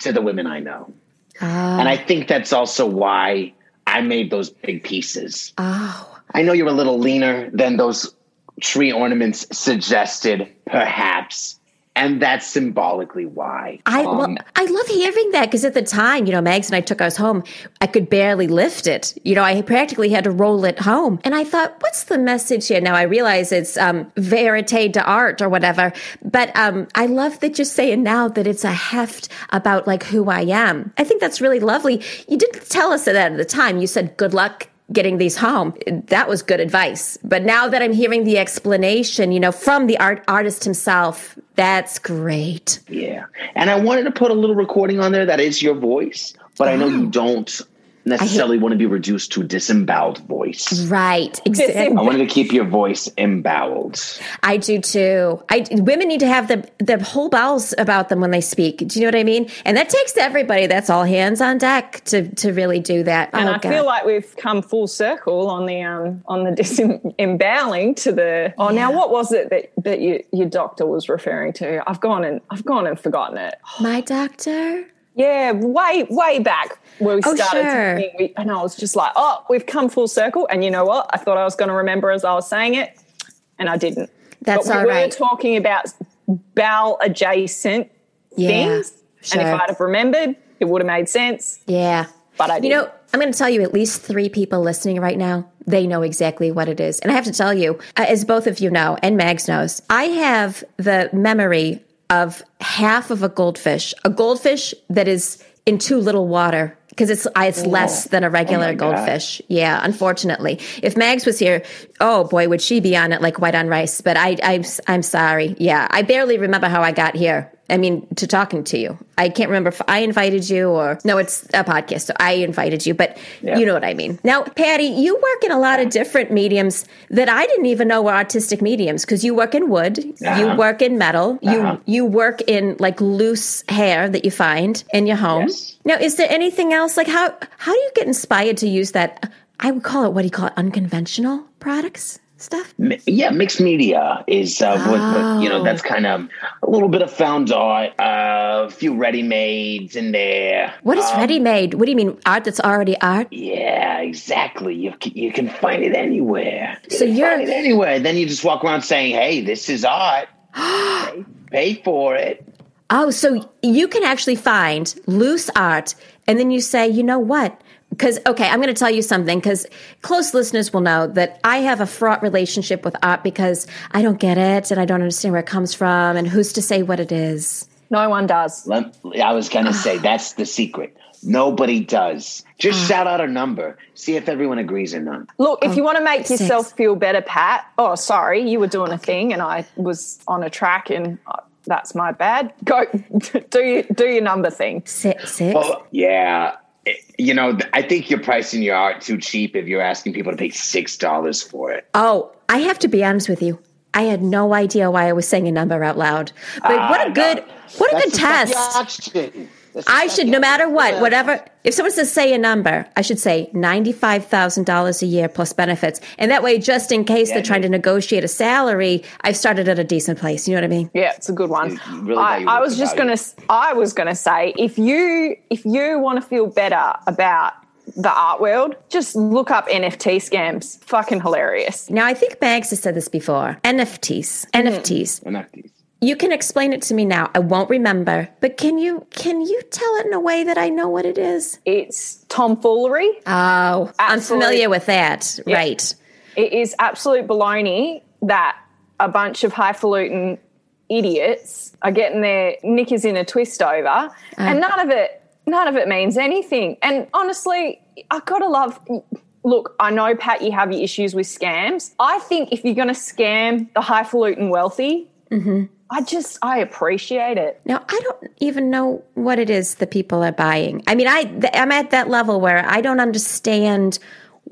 S3: to the women I know, ah. and I think that's also why I made those big pieces.
S2: Oh,
S3: I know you're a little leaner than those tree ornaments suggested, perhaps. And that's symbolically why.
S2: I well,
S3: Um,
S2: I love hearing that because at the time, you know, Mags and I took us home. I could barely lift it. You know, I practically had to roll it home. And I thought, what's the message here? Now I realize it's um, verite de art or whatever. But um, I love that you're saying now that it's a heft about like who I am. I think that's really lovely. You didn't tell us that at the time. You said, good luck getting these home. That was good advice. But now that I'm hearing the explanation, you know, from the art artist himself, that's great.
S3: yeah. And I wanted to put a little recording on there that is your voice, but I know you oh. don't necessarily want to be reduced to a disemboweled voice.
S2: Right, exactly.
S3: I wanted to keep your voice emboweled.
S2: I do too. I women need to have the the whole bowels about them when they speak. Do you know what I mean? And that takes everybody. That's all hands on deck to to really do that.
S4: And
S2: oh
S4: I
S2: God.
S4: feel like we've come full circle on the um on the disemboweling to the oh now what was it that that you, your doctor was referring to? I've gone and I've gone and forgotten it.
S2: my doctor.
S4: Yeah, way way back where we
S2: Oh,
S4: started
S2: sure.
S4: we, and I was just like, oh, we've come full circle. And you know what? I thought I was going to remember as I was saying it, and I didn't.
S2: That's
S4: but we
S2: all
S4: were
S2: right.
S4: talking about bowel adjacent
S2: Yeah,
S4: things, and if. I'd have remembered, it would have made sense.
S2: Yeah.
S4: But I
S2: You
S4: didn't.
S2: know, I'm going to tell you at least three people listening right now, they know exactly what it is. And I have to tell you, uh, as both of you know, and Mags knows, I have the memory of half of a goldfish, a goldfish that is in too little water. Because it's it's less oh. than a oh regular
S3: my God.
S2: goldfish. Yeah, unfortunately. If Mags was here, oh boy, would she be on it like white on rice. But I, I I'm sorry. Yeah, I barely remember how I got here. I mean, to talking to you. I can't remember if I invited you or no, it's a podcast. So I invited you, but
S3: Yeah.
S2: you know what I mean. Now, Patty, you work in a lot of different mediums that I didn't even know were artistic mediums because you work in wood, you
S3: Uh-huh.
S2: work in metal,
S3: Uh-huh.
S2: you you work in like loose hair that you find in your home.
S3: Yes.
S2: Now, is there anything else like how how do you get inspired to use that? I would call it what do you call it? Unconventional products stuff.
S3: Yeah, mixed media is uh, what, what you know.
S2: Oh.
S3: That's kind of a little bit of found art, uh, a few ready mades in there.
S2: What is
S3: Um,
S2: ready made? What do you mean art that's already art?
S3: Yeah, exactly. You you can find it anywhere. You
S2: So you're-
S3: find it anywhere. Then you just walk around saying, "Hey, this is art. pay, pay for it."
S2: Oh, so you can actually find loose art, and then you say, you know what? Because, okay, I'm going to tell you something, because close listeners will know that I have a fraught relationship with art because I don't get it and I don't understand where it comes from, and who's to say what it is?
S4: no one does.
S3: Let, I was gonna say that's the secret. Nobody does. Just shout out a number. See if everyone agrees or not.
S4: Look, if you want to make
S2: six.
S4: yourself feel better, Pat. Oh, sorry, you were doing a thing, and I was on a track, and uh, that's my bad. Go do you do your number thing.
S2: Six? six?
S3: Oh, yeah. You know, I think you're pricing your art too cheap if you're asking people to pay six dollars for it.
S2: Oh, I have to be honest with you. I had no idea why I was saying a number out loud. But what
S3: Ah,
S2: a good,
S3: no.
S2: what a
S3: That's
S2: good
S3: the stuff you
S2: test.
S3: Auction. That's the
S2: I should, no matter what,
S3: auction.
S2: whatever. If someone says say a number, I should say ninety-five thousand dollars a year plus benefits, and that way, just in case they're trying to negotiate a salary, I've started at a decent place. You know what I mean?
S4: Yeah, it's a good one.
S3: You- you really
S4: I, I was just
S3: value.
S4: gonna. I was gonna say if you if you want to feel better about the art world, just look up NFT scams. Fucking hilarious.
S2: Now, I think Bags has said this before. NFTs, mm-hmm. NFTs.
S3: Well, not these.
S2: You can explain it to me now. I won't remember, but can you can you tell it in a way that I know what it is?
S4: It's tomfoolery.
S2: Oh, I'm familiar with that. Right.
S4: It is absolute baloney that a bunch of highfalutin idiots are getting their knickers in a twist over, uh. and none of it, none of it means anything. And honestly, I gotta love. Look, I know Pat, you have your issues with scams. I think if you're going to scam the highfalutin wealthy, mm-hmm. I just I appreciate it.
S2: Now, I don't even know what it is that people are buying. I mean, I th- I'm at that level where I don't understand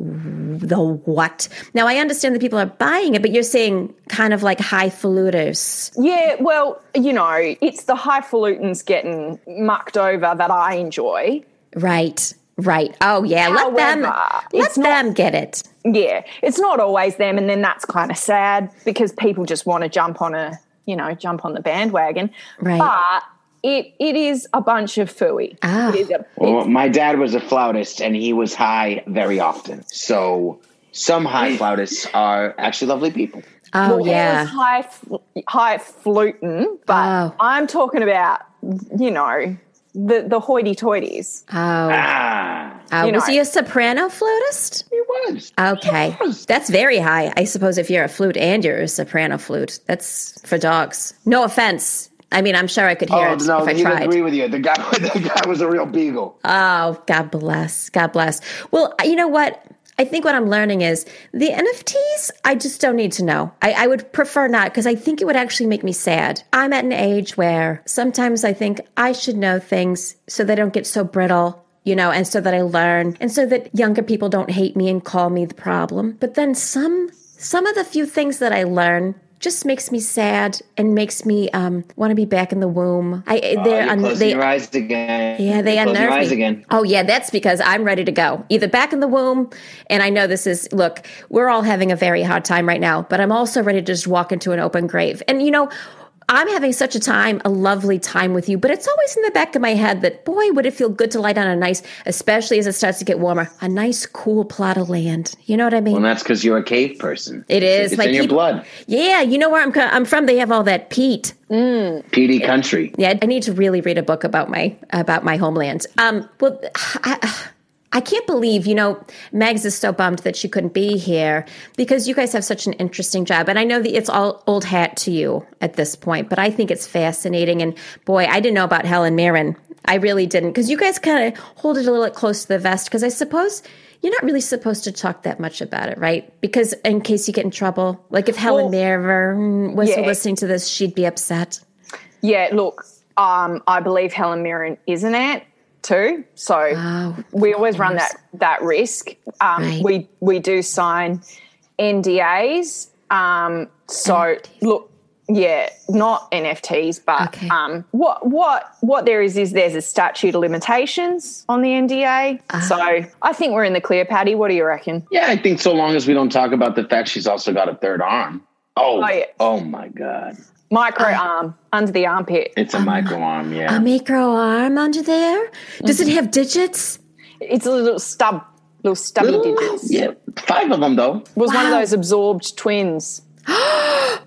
S2: the what. Now, I understand that people are buying it, but you're saying kind of like highfaluters.
S4: Yeah, well, you know, it's the highfalutins getting mucked over that I enjoy.
S2: Right. Right. Oh yeah. Let them let
S4: it's not-
S2: them get it.
S4: yeah, it's not always them, and then that's kind of sad because people just want to jump on a, you know, jump on the bandwagon.
S2: Right.
S4: But it it is a bunch of fooey.
S2: Ah.
S4: A,
S3: Well, my dad was a flautist and he was high very often. So some high flautists are actually lovely people.
S2: Oh
S4: well,
S2: yeah.
S4: high high fluting, but
S2: Oh.
S4: I'm talking about you know the the hoity toities.
S2: Oh.
S3: Ah,
S2: Uh,
S4: you
S2: was
S4: know,
S2: he a soprano flutist?
S3: he was.
S2: Okay.
S3: was.
S2: That's very high. I suppose if you're a flute and you're a soprano flute, that's for dogs. No offense. I mean, I'm sure I could hear
S3: Oh
S2: it
S3: no,
S2: if I
S3: he'd
S2: tried.
S3: agree with you. The guy, the guy was a real beagle.
S2: Oh, God bless. God bless. Well, you know what? I think what I'm learning is the NFTs, I just don't need to know. I, I would prefer not because I think it would actually make me sad. I'm at an age where sometimes I think I should know things so they don't get so brittle. You know, and so that I learn, and so that younger people don't hate me and call me the problem. But then some, some of the few things that I learn just makes me sad and makes me um, want to be back in the womb. I,
S3: Oh,
S2: they're un-
S3: closing
S2: they,
S3: your eyes again.
S2: yeah, they
S3: You're closing
S2: unnerve
S3: your eyes
S2: me.
S3: again.
S2: Oh yeah, that's because I'm ready to go. Either back in the womb, and I know this is look, we're all having a very hard time right now, but I'm also ready to just walk into an open grave. And you know, I'm having such a time, a lovely time with you, but it's always in the back of my head that boy, would it feel good to lie down a nice, especially as it starts to get warmer, a nice cool plot of land. You know what I mean?
S3: Well, that's because you're a cave person.
S2: It is.
S3: It's
S2: My
S3: in your
S2: people-
S3: blood.
S2: yeah, you know where I'm I'm from. They have all that peat.
S3: PD country.
S2: Yeah, I need to really read a book about my about my homeland. Um, well, I, I can't believe you know Megs is so bummed that she couldn't be here because you guys have such an interesting job, and I know that it's all old hat to you at this point, but I think it's fascinating. And boy, I didn't know about Helen Mirren. I really didn't because you guys kind of hold it a little bit close to the vest because I suppose. You're not really supposed to talk that much about it, right? Because in case you get in trouble, like if Helen
S4: Well,
S2: Mirren was
S4: yeah.
S2: listening to this, she'd be upset.
S4: Yeah, look, um, I believe Helen Mirren is an ant too, so
S2: Oh,
S4: we always run that that risk. Um,
S2: Right.
S4: We we do sign NDAs. Um, so look, yeah, not NFTs, but
S2: Okay.
S4: um, what what what there is is there's a statute of limitations on the NDA.
S2: Ah.
S4: So I think we're in the clear, Patty. What do you reckon?
S3: Yeah, I think so long as we don't talk about the fact she's also got a third arm. Oh,
S4: Oh, yeah.
S3: oh my God.
S4: Micro
S2: Ah.
S4: arm under the armpit.
S3: It's a micro arm, yeah.
S2: a micro arm under there? Does it have digits?
S4: It's a little stub, little stubby
S3: Little-
S4: digits.
S3: Yeah, five of them though.
S4: Was one of those absorbed twins.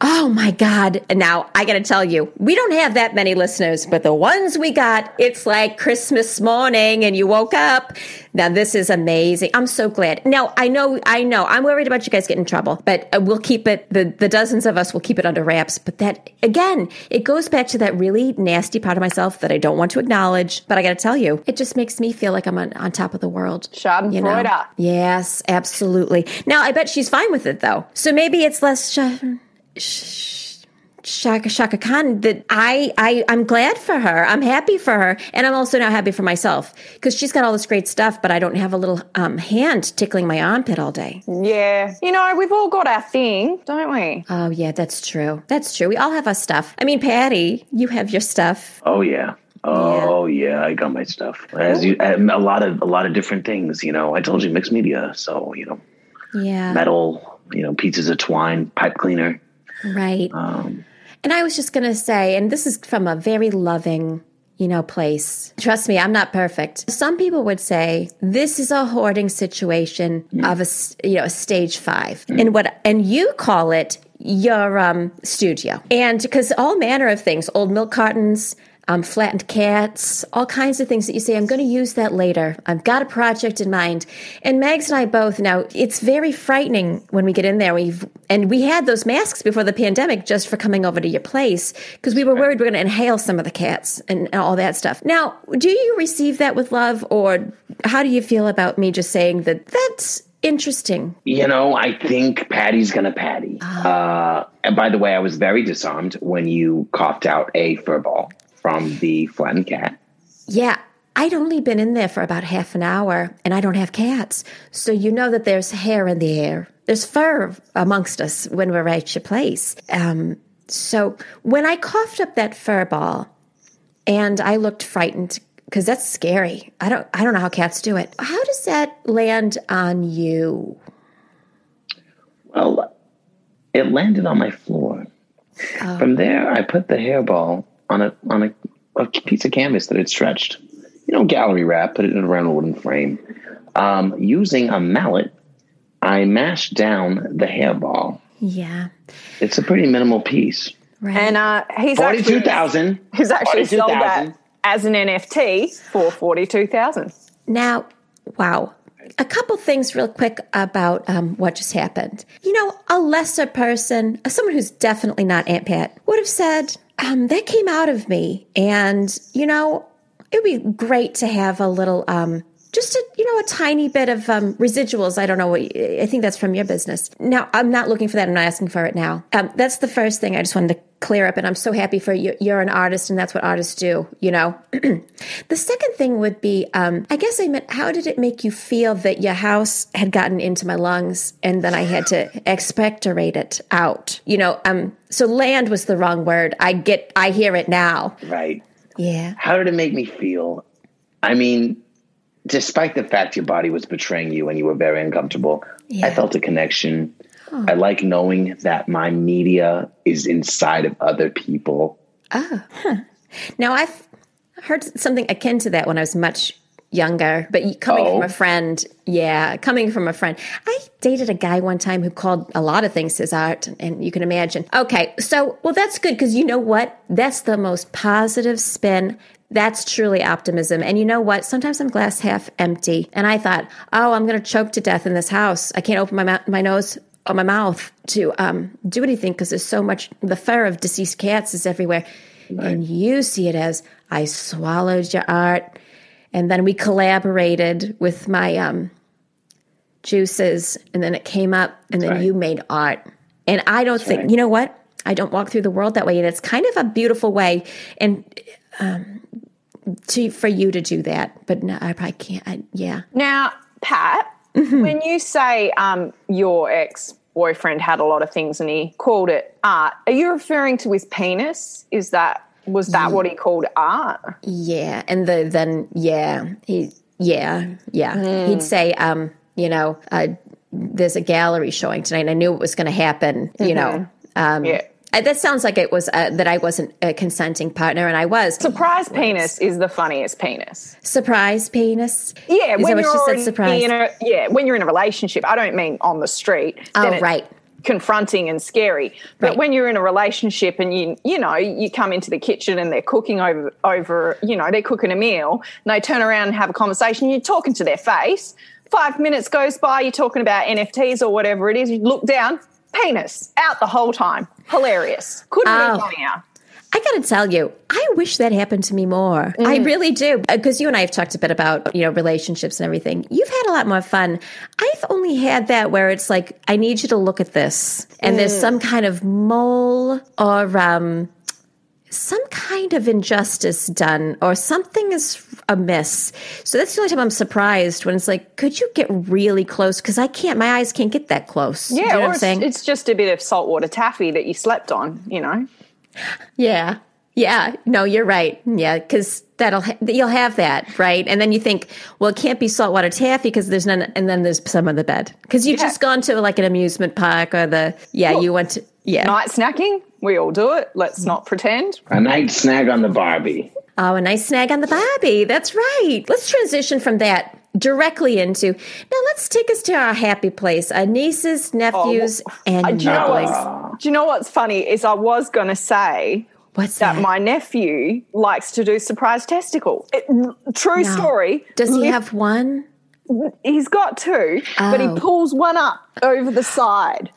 S2: Oh my God. And Now, I got to tell you, we don't have that many listeners, but the ones we got, it's like Christmas morning and you woke up. Now, this is amazing. I'm so glad. Now, I know, I know, I'm worried about you guys getting in trouble, but uh, we'll keep it, the, the dozens of us will keep it under wraps. But that, again, it goes back to that really nasty part of myself that I don't want to acknowledge. But I got to tell you, it just makes me feel like I'm on, on top of the world. You know?
S4: Schadenfreude.
S2: Yes, absolutely. Now, I bet she's fine with it, though. So maybe it's less sh- Chaka Chaka Khan that I, I I'm glad for her. I'm happy for her, and I'm also now happy for myself because she's got all this great stuff, but I don't have a little um, hand tickling my armpit all day.
S4: Yeah. You know, we've all got our thing, don't we?
S2: Oh yeah, that's true. That's true. We all have our stuff. I mean, Patty, you have your stuff.
S3: Oh yeah. Oh yeah, I got my stuff. As you, a lot of a lot of different things. You know, I told you mixed media. So you know,
S2: Yeah,
S3: metal. You know, pieces of twine, pipe cleaner.
S2: Right.
S3: Um,
S2: And I was just going to say, and this is from a very loving, you know, place. Trust me, I'm not perfect. Some people would say this is a hoarding situation of a, you know, a stage five. And what, and you call it your um, studio. And because all manner of things, old milk cartons, um, flattened cats, all kinds of things that you say, I'm going to use that later. I've got a project in mind. And Mags and I both now, it's very frightening when we get in there. We've, and we had those masks before the pandemic just for coming over to your place because we were worried we are going to inhale some of the cats and, and all that stuff. Now, do you receive that with love or how do you feel about me just saying that that's interesting?
S3: You know, I think Patty's gonna Patty. Uh, and by the way, I was very disarmed when you coughed out a fur ball from the flattened cat.
S2: Yeah, I'd only been in there for about half an hour and I don't have cats. So you know that there's hair in the air. There's fur amongst us when we're at your place. Um, so when I coughed up that fur ball and I looked frightened because that's scary. I don't I don't know how cats do it. How does that land on you?
S3: Well, it landed on my floor. From there, I put the hairball on a on a, a piece of canvas that had stretched. You know, gallery wrap, put it in around a wooden frame. Um, using a mallet, I mashed down the hairball.
S2: Yeah.
S3: It's a pretty minimal piece.
S2: Right.
S4: And uh, he's
S3: Forty-two
S4: actually
S3: thousand.
S4: he's actually sold that as an NFT for forty two thousand.
S2: Now, wow. A couple things, real quick, about um, what just happened. You know, a lesser person, someone who's definitely not Aunt Pat, would have said, um, That came out of me. And, you know, it would be great to have a little, um, just a, you know, a tiny bit of um, residuals. I don't know what, I think that's from your business. Now, I'm not looking for that. I'm not asking for it now. Um, that's the first thing I just wanted to clear up. And I'm so happy for you. You're an artist, and that's what artists do, you know? the second thing would be um, I guess I meant, how did it make you feel that your house had gotten into my lungs and then I had to expectorate it out? You know, um, so land was the wrong word. I get, I hear it now.
S3: Right.
S2: Yeah.
S3: How did it make me feel? I mean, despite the fact your body was betraying you and you were very uncomfortable,
S2: Yeah.
S3: I felt a connection. I like knowing that my media is inside of other people. Oh.
S2: Now, I've heard something akin to that when I was much younger, but coming
S3: Oh.
S2: from a friend, yeah, coming from a friend. I dated a guy one time who called a lot of things his art, and you can imagine. Okay, so, well, that's good because you know what? That's the most positive spin. That's truly optimism. And you know what? Sometimes I'm glass half empty. And I thought, oh, I'm going to choke to death in this house. I can't open my, mou- my nose or my mouth to um, do anything because there's so much, the fur of deceased cats is everywhere. And you see it as I swallowed your art. And then we collaborated with my um, juices. And then it came up. And then
S3: right.
S2: you made art. And I don't think,
S3: right.
S2: you know what? I don't walk through the world that way. And it's kind of a beautiful way. And um, to, for you to do that. But no, I probably can't. I, yeah.
S4: Now, Pat,
S2: Mm-hmm.
S4: when you say um, your ex boyfriend had a lot of things and he called it art, are you referring to his penis? Is that was that what he called art?
S2: Yeah, and the then yeah he yeah yeah he'd say um you know uh, there's a gallery showing tonight. and I knew it was going to happen. You know um
S4: Yeah.
S2: Uh, that sounds like it was uh, that I wasn't a consenting partner and I was
S4: Surprise penis is the funniest penis.
S2: surprise penis.
S4: Yeah,
S2: Is
S4: when you're
S2: she said? Surprise.
S4: In a, yeah, when you're in a relationship, I don't mean on the street.
S2: Oh, right.
S4: Confronting and scary, but
S2: Right.
S4: when you're in a relationship and you you know you come into the kitchen and they're cooking over over you know they're cooking a meal and they turn around and have a conversation, you're talking to their face. Five minutes goes by, you're talking about NFTs or whatever it is. You look down, penis out the whole time. Hilarious. Couldn't
S2: Oh.
S4: be funnier.
S2: I got to tell you, I wish that happened to me more. I mm. really do. Uh, because you and I have talked a bit about, you know, relationships and everything. You've had a lot more fun. I've only had that where it's like, I need you to look at this. And there's mm. some kind of mole or um, some kind of injustice done or something is amiss. So that's the only time I'm surprised when it's like, could you get really close? Because I can't, my eyes can't get that close.
S4: Yeah,
S2: you know
S4: or it's,
S2: saying?
S4: it's just a bit of saltwater taffy that you slept on, you know.
S2: Yeah. Yeah. No, you're right. Yeah. Cause that'll, ha- you'll have that. Right. And then you think, well, it can't be saltwater taffy because there's none. And then there's some on the bed because you've
S4: Yeah.
S2: just gone to like an amusement park or the, yeah,
S4: Well,
S2: you went to, yeah.
S4: night snacking. We all do it. Let's not pretend.
S3: A night snag on the Barbie.
S2: Oh, a nice snag on the Barbie. That's right. Let's transition from that directly into now. Let's take us to our happy place. Our nieces, nephews, and
S4: Uh, do, you know
S2: boys.
S4: do you know what's funny? Is I was going to say
S2: What's
S4: that
S2: that?
S4: my nephew likes to do surprise testicle. It, true
S2: No.
S4: story.
S2: Does he have one?
S4: He's got two, but he
S2: Oh.
S4: pulls one up over the side,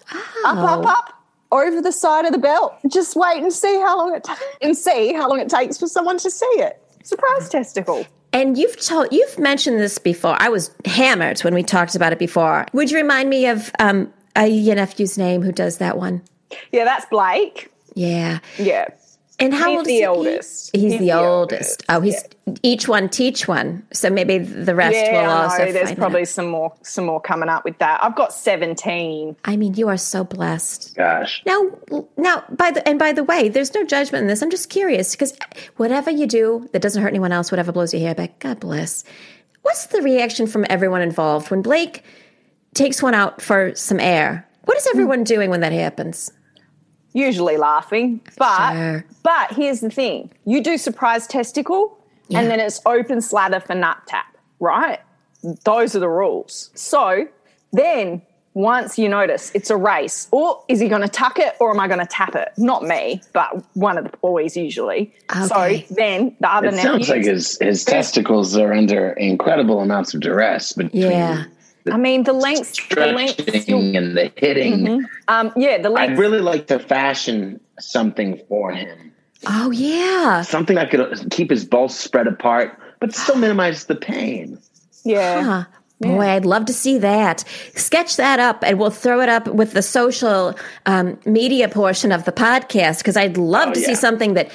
S4: up, up, up. Over the side of the belt. Just wait and see how long it ta- and see how long it takes for someone to see it. Surprise testicle.
S2: And you've told you've mentioned this before. I was hammered when we talked about it before. Would you remind me of um, a your nephew's name who does that one?
S4: Yeah, that's Blake.
S2: Yeah.
S4: Yeah.
S2: And how
S4: He's
S2: old
S4: the
S2: is he?
S4: oldest.
S2: He's,
S4: He's
S2: the,
S4: the
S2: oldest. Oh, he's each one teach one. So maybe the rest
S4: Yeah,
S2: will
S4: I
S2: also.
S4: know. There's
S2: find
S4: probably
S2: out.
S4: some more some more coming up with that. I've got 17.
S2: I mean, you are so blessed.
S3: Gosh.
S2: Now, now, by the and by the way, there's no judgment in this. I'm just curious because whatever you do that doesn't hurt anyone else, whatever blows your hair back, God bless. What's the reaction from everyone involved when Blake takes one out for some air? What is everyone doing when that happens?
S4: Usually laughing, but
S2: Sure.
S4: but here's the thing: you do surprise testicle,
S2: Yeah.
S4: and then it's open slather for nut tap, right? Those are the rules. So then once you notice it's a race, or is he going to tuck it or am I going to tap it? Not me, but one of the boys usually.
S2: Okay.
S4: So then the other
S3: It sounds like his, his testicles are under incredible amounts of duress between
S2: Yeah.
S4: I mean the lengths, the lengths.
S3: stretching and the hitting.
S4: Um, yeah, the
S3: length.
S4: I'd
S3: really like to fashion something for him.
S2: Oh yeah,
S3: Something that could keep his balls spread apart, but still minimize the pain.
S4: yeah.
S2: Huh. Boy, I'd love to see that. Sketch that up, and we'll throw it up with the social um, media portion of the podcast because I'd love
S3: Oh,
S2: to see something that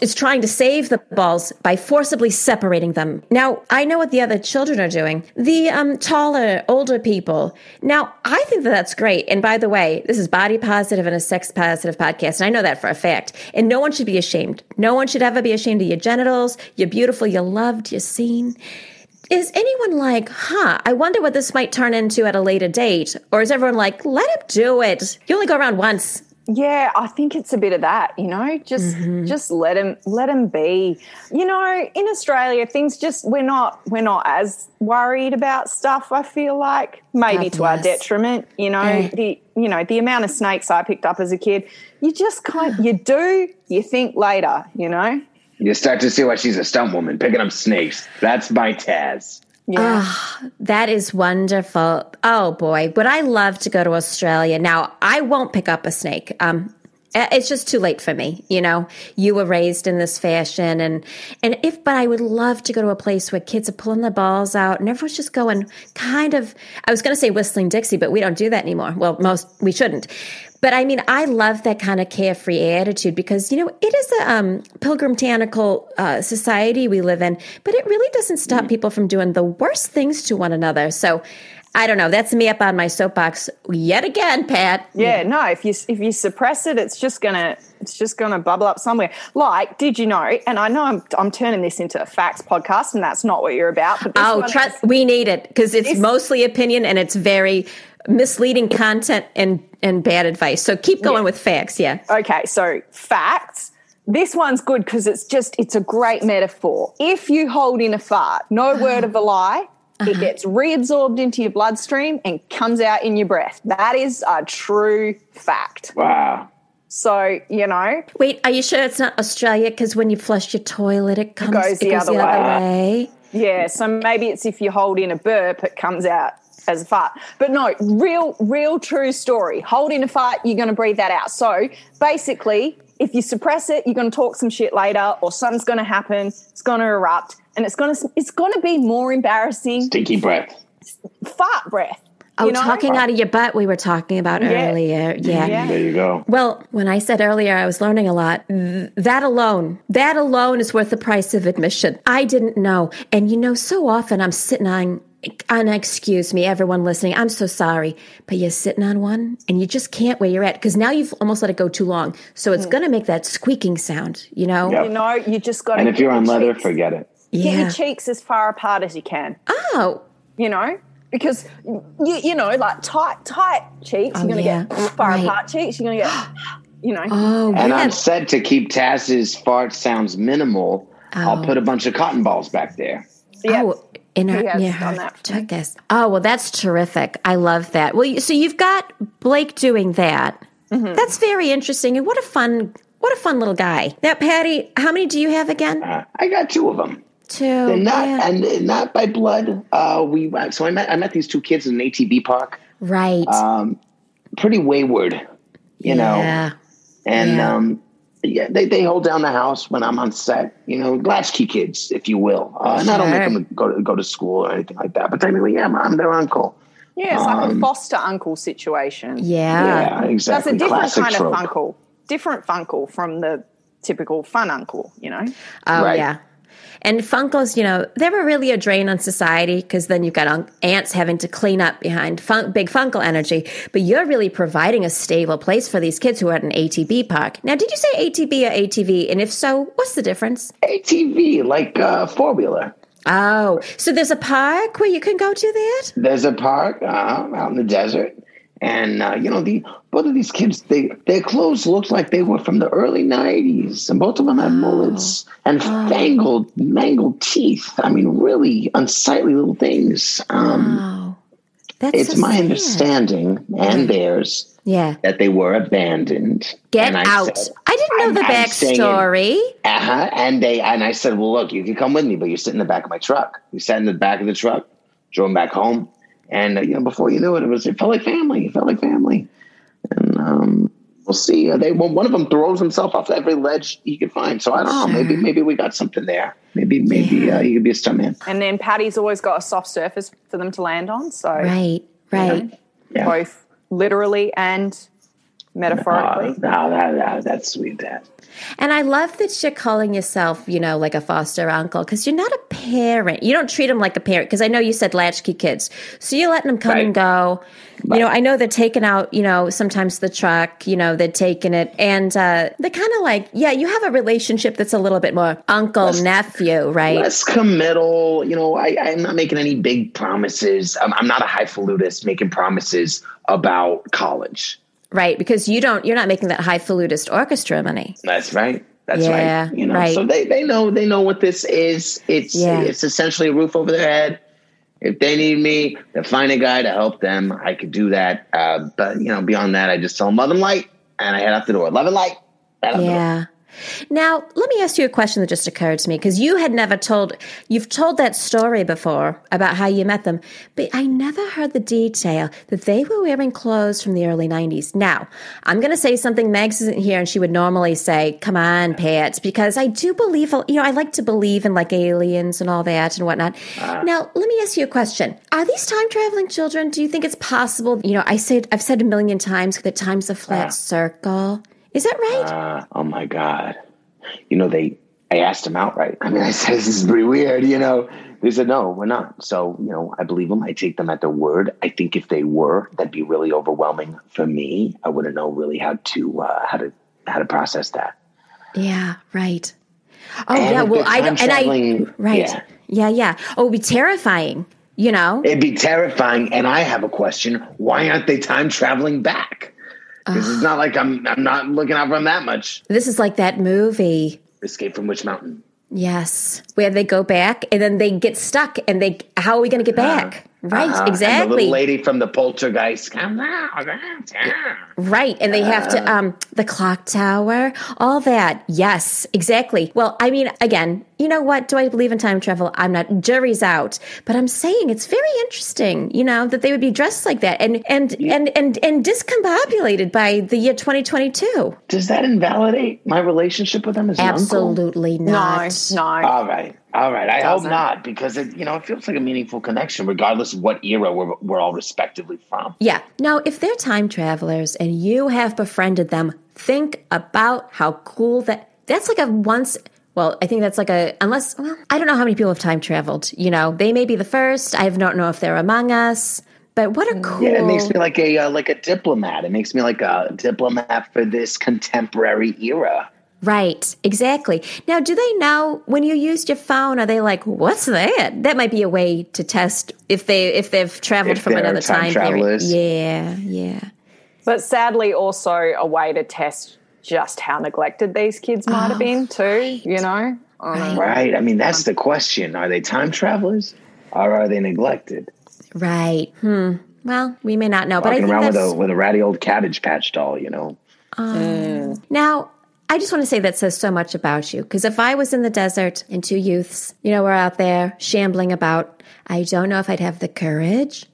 S2: is trying to save the balls by forcibly separating them. Now, I know what the other children are doing. The um, taller, older people. Now, I think that that's great. And by the way, this is body positive and a sex positive podcast, and I know that for a fact. And no one should be ashamed. No one should ever be ashamed of your genitals. You're beautiful. You're loved. You're seen. Is anyone like, huh, I wonder what this might turn into at a later date? Or is everyone like, let him do it? You only go around once.
S4: Yeah, I think it's a bit of that, you know, just
S2: Mm-hmm.
S4: just let him let him be. You know, in Australia things just we're not we're not as worried about stuff, I feel like. Maybe
S2: God
S4: to our detriment, you know,
S2: Yeah.
S4: the you know, the amount of snakes I picked up as a kid, you just kind you do, you think later, you know?
S3: You start to see why she's a stunt woman, picking up snakes. That's my Taz.
S4: Yeah.
S2: That is wonderful. Oh boy, would I love to go to Australia. Now, I won't pick up a snake. Um, it's just too late for me, you know. You were raised in this fashion, and and if, but I would love to go to a place where kids are pulling their balls out, and everyone's just going kind of. I was going to say whistling Dixie, but we don't do that anymore. Well, most we shouldn't. But I mean, I love that kind of carefree attitude because you know it is a um, pilgrim tanical uh, society we live in, but it really doesn't stop people from doing the worst things to one another. So. I don't know. That's me up on my soapbox yet again, Pat.
S4: Yeah, no. If you if you suppress it, it's just gonna it's just gonna bubble up somewhere. Like, did you know? And I know I'm I'm turning this into a facts podcast, and that's not what you're about. But
S2: Oh, trust we need it because it's
S4: This-
S2: mostly opinion and it's very misleading content and and bad advice. So keep going
S4: Yeah.
S2: with facts. Yeah.
S4: Okay, so facts. This one's good because it's just it's a great metaphor. If you hold in a fart, no word of a lie, it gets reabsorbed into your bloodstream and comes out in your breath. That is a true fact.
S3: Wow.
S4: So, you know,
S2: Wait, are you sure it's not Australia? Because when you flush your toilet, it comes
S4: goes the other
S2: way.
S4: Yeah, so maybe it's if you hold in a burp, it comes out as a fart. But no, real, real true story. Hold in a fart, you're going to breathe that out. So basically, if you suppress it, you're going to talk some shit later, or something's going to happen. It's going to erupt, and it's going to it's going to be more embarrassing.
S3: Stinky breath.
S4: Fart breath.
S2: Oh,
S4: you know?
S2: talking out of your butt, we were talking about
S4: Yeah.
S2: earlier. Yeah.
S4: Yeah.
S3: There you go.
S2: Well, when I said earlier I was learning a lot, th- that alone, that alone is worth the price of admission. I didn't know. And you know, so often I'm sitting on, and excuse me, everyone listening, I'm so sorry, but you're sitting on one and you just can't where you're at because now you've almost let it go too long. So it's hmm. going to make that squeaking sound, you know?
S3: Yep.
S4: You know, you just got to.
S3: And if you're on leather, forget it.
S4: get your cheeks as far apart as you can.
S2: Oh,
S4: you know, because you, you know, like tight, tight cheeks,
S2: Oh,
S4: you're going to
S2: yeah.
S4: get far
S2: Right.
S4: apart cheeks, you're going to get, you know,
S2: oh,
S3: And
S2: yeah.
S3: I'm set to keep Taz's fart sounds minimal.
S2: Oh.
S3: I'll put a bunch of cotton balls back there.
S4: yeah.
S2: Oh, in her,
S4: He has
S2: near
S4: done that for
S2: tuchus. Oh, well, that's terrific. I love that. Well, so you've got Blake doing that.
S4: Mm-hmm.
S2: That's very interesting. And what a fun, what a fun little guy. Now, Patty, how many do you have again?
S3: Uh, I got two of them.
S2: Two.
S3: And not
S2: yeah.
S3: and not by blood. Uh, we so I met I met these two kids in an ATV park.
S2: right.
S3: Um, pretty wayward, you know.
S2: yeah.
S3: And
S2: Yeah.
S3: um, yeah, they, they hold down the house when I'm on set. You know, latchkey kids, if you will. Uh, and I don't make them go to go to school or anything like that. But technically, yeah, I'm their uncle.
S4: yeah, it's like a
S3: um,
S4: foster uncle situation.
S2: Yeah.
S3: Yeah, exactly.
S4: That's a different
S3: Classic
S4: kind
S3: trope.
S4: of funkle. Different funkle from the typical fun uncle, you know.
S2: Oh
S3: Right.
S2: yeah. And Funkles, you know, they were really a drain on society because then you've got ants having to clean up behind fun- big Funkle energy. But you're really providing a stable place for these kids who are at an ATV park. Now, did you say ATV or ATV? And if so, what's the difference?
S3: ATV, like uh, four wheeler.
S2: Oh, so there's a park where you can go to that?
S3: There's a park uh, out in the desert, and uh, you know the both of these kids, they their clothes looked like they were from the early '90s, and both of them had mullets and fangled, mangled teeth. I mean, really unsightly little things. Um,
S2: Oh, that's
S3: it's
S2: so
S3: my
S2: sad.
S3: understanding and theirs
S2: Yeah.
S3: that they were abandoned.
S2: Get
S3: I
S2: out.
S3: said-
S2: I didn't know the
S3: I'm
S2: backstory.
S3: Uh-huh. And they and I said, Well, look, you can come with me, but you sit in the back of my truck. We sat in the back of the truck, drove back home, and uh, you know, before you knew it, it was it felt like family. It felt like family. And um, we'll see. Uh, they well, one of them throws himself off every ledge he could find. So I don't know. Maybe maybe we got something there. Maybe maybe uh, he could be a stuntman.
S4: And then Patty's always got a soft surface for them to land on. So
S2: Right, right.
S3: Yeah.
S4: both literally and metaphorically.
S3: Uh, no, that, that, that's sweet, Dad.
S2: And I love that you're calling yourself, you know, like a foster uncle because you're not a parent. You don't treat them like a parent because I know you said latchkey kids. So you're letting them come and go. You know, I know they're taking out, you know, sometimes the truck, you know, they're taking it. And uh, they're kind of like, yeah, you have a relationship that's a little bit more uncle, nephew, right?
S3: less committal. You know, I, I'm not making any big promises. I'm, I'm not a highfalutin making promises about college.
S2: Right. Because you don't, you're not making that highfalutist orchestra money.
S3: That's right. That's
S2: Yeah,
S3: right. You know,
S2: right.
S3: so they, they know they know what this is. It's
S2: Yeah.
S3: it's essentially a roof over their head. If they need me to find a guy to help them, I could do that. Uh, but you know, beyond that, I just tell them love and light, and I head out the door. Love and light. Head out the door.
S2: Yeah. Now, let me ask you a question that just occurred to me because you had never told, you've told that story before about how you met them, but I never heard the detail that they were wearing clothes from the early 90s. Now, I'm going to say something Megs isn't here and she would normally say, come on, Pat, because I do believe, you know, I like to believe in like aliens and all that and whatnot. Uh. now, let me ask you a question. Are these time traveling children? Do you think it's possible? You know, I said, I've said a million times that time's a flat uh. circle. Is that right?
S3: Uh, oh my god! You know they. I asked them outright. I mean, I said this is pretty weird. You know, they said no, we're not. So you know, I believe them. I take them at their word. I think if they were, that'd be really overwhelming for me. I wouldn't know really how to uh, how to how to process that.
S2: Yeah, right. Oh
S3: And
S2: yeah, well I and I right.
S3: yeah.
S2: Yeah. yeah, Oh, it'd be terrifying, you know?
S3: It'd be terrifying. And I have a question: Why aren't they time traveling back? Because it's not like I'm I'm not looking out for them that much.
S2: This is like that movie.
S3: Escape from Witch Mountain.
S2: Yes, where they go back and then they get stuck and they how are we going to get back? Right,
S3: Uh-huh. And the little lady from the poltergeist comes out.
S2: Right, and they have to um the clock tower, all that. Yes, exactly. Well, I mean, again, you know what? Do I believe in time travel? I'm not. Jury's out, but I'm saying it's very interesting. You know that they would be dressed like that and and and and and discombobulated by the year 2022.
S3: Does that invalidate my relationship with them as an uncle?
S2: Absolutely
S4: No,
S2: not.
S4: no.
S3: All right. All right. I hope not because it, you know, it feels like a meaningful connection regardless of what era we're, we're all respectively from.
S2: Yeah. Now, if they're time travelers and you have befriended them, think about how cool that. That's like a once. Well, I think that's like a unless. Well, I don't know how many people have time traveled. You know, they may be the first. I don't know if they're among us. But what a cool.
S3: Yeah, it makes me like a uh, like a diplomat. It makes me like a diplomat for this contemporary era.
S2: Right, exactly. Now, do they know when you used your phone? Are they like, "What's that?" That might be a way to test if they if they've traveled
S3: If
S2: from another
S3: time
S2: time period. Yeah, yeah.
S4: But sadly, also a way to test just how neglected these kids might have been, too, you know? Um,
S3: Right. I mean, that's the question. Are they time travelers or are they neglected?
S2: Right. Hmm. Well, we may not know, but I think
S3: around with a with a ratty old cabbage patch doll, you know.
S2: Now, I just want to say that says so much about you because if I was in the desert and two youths, you know, were out there shambling about, I don't know if I'd have the courage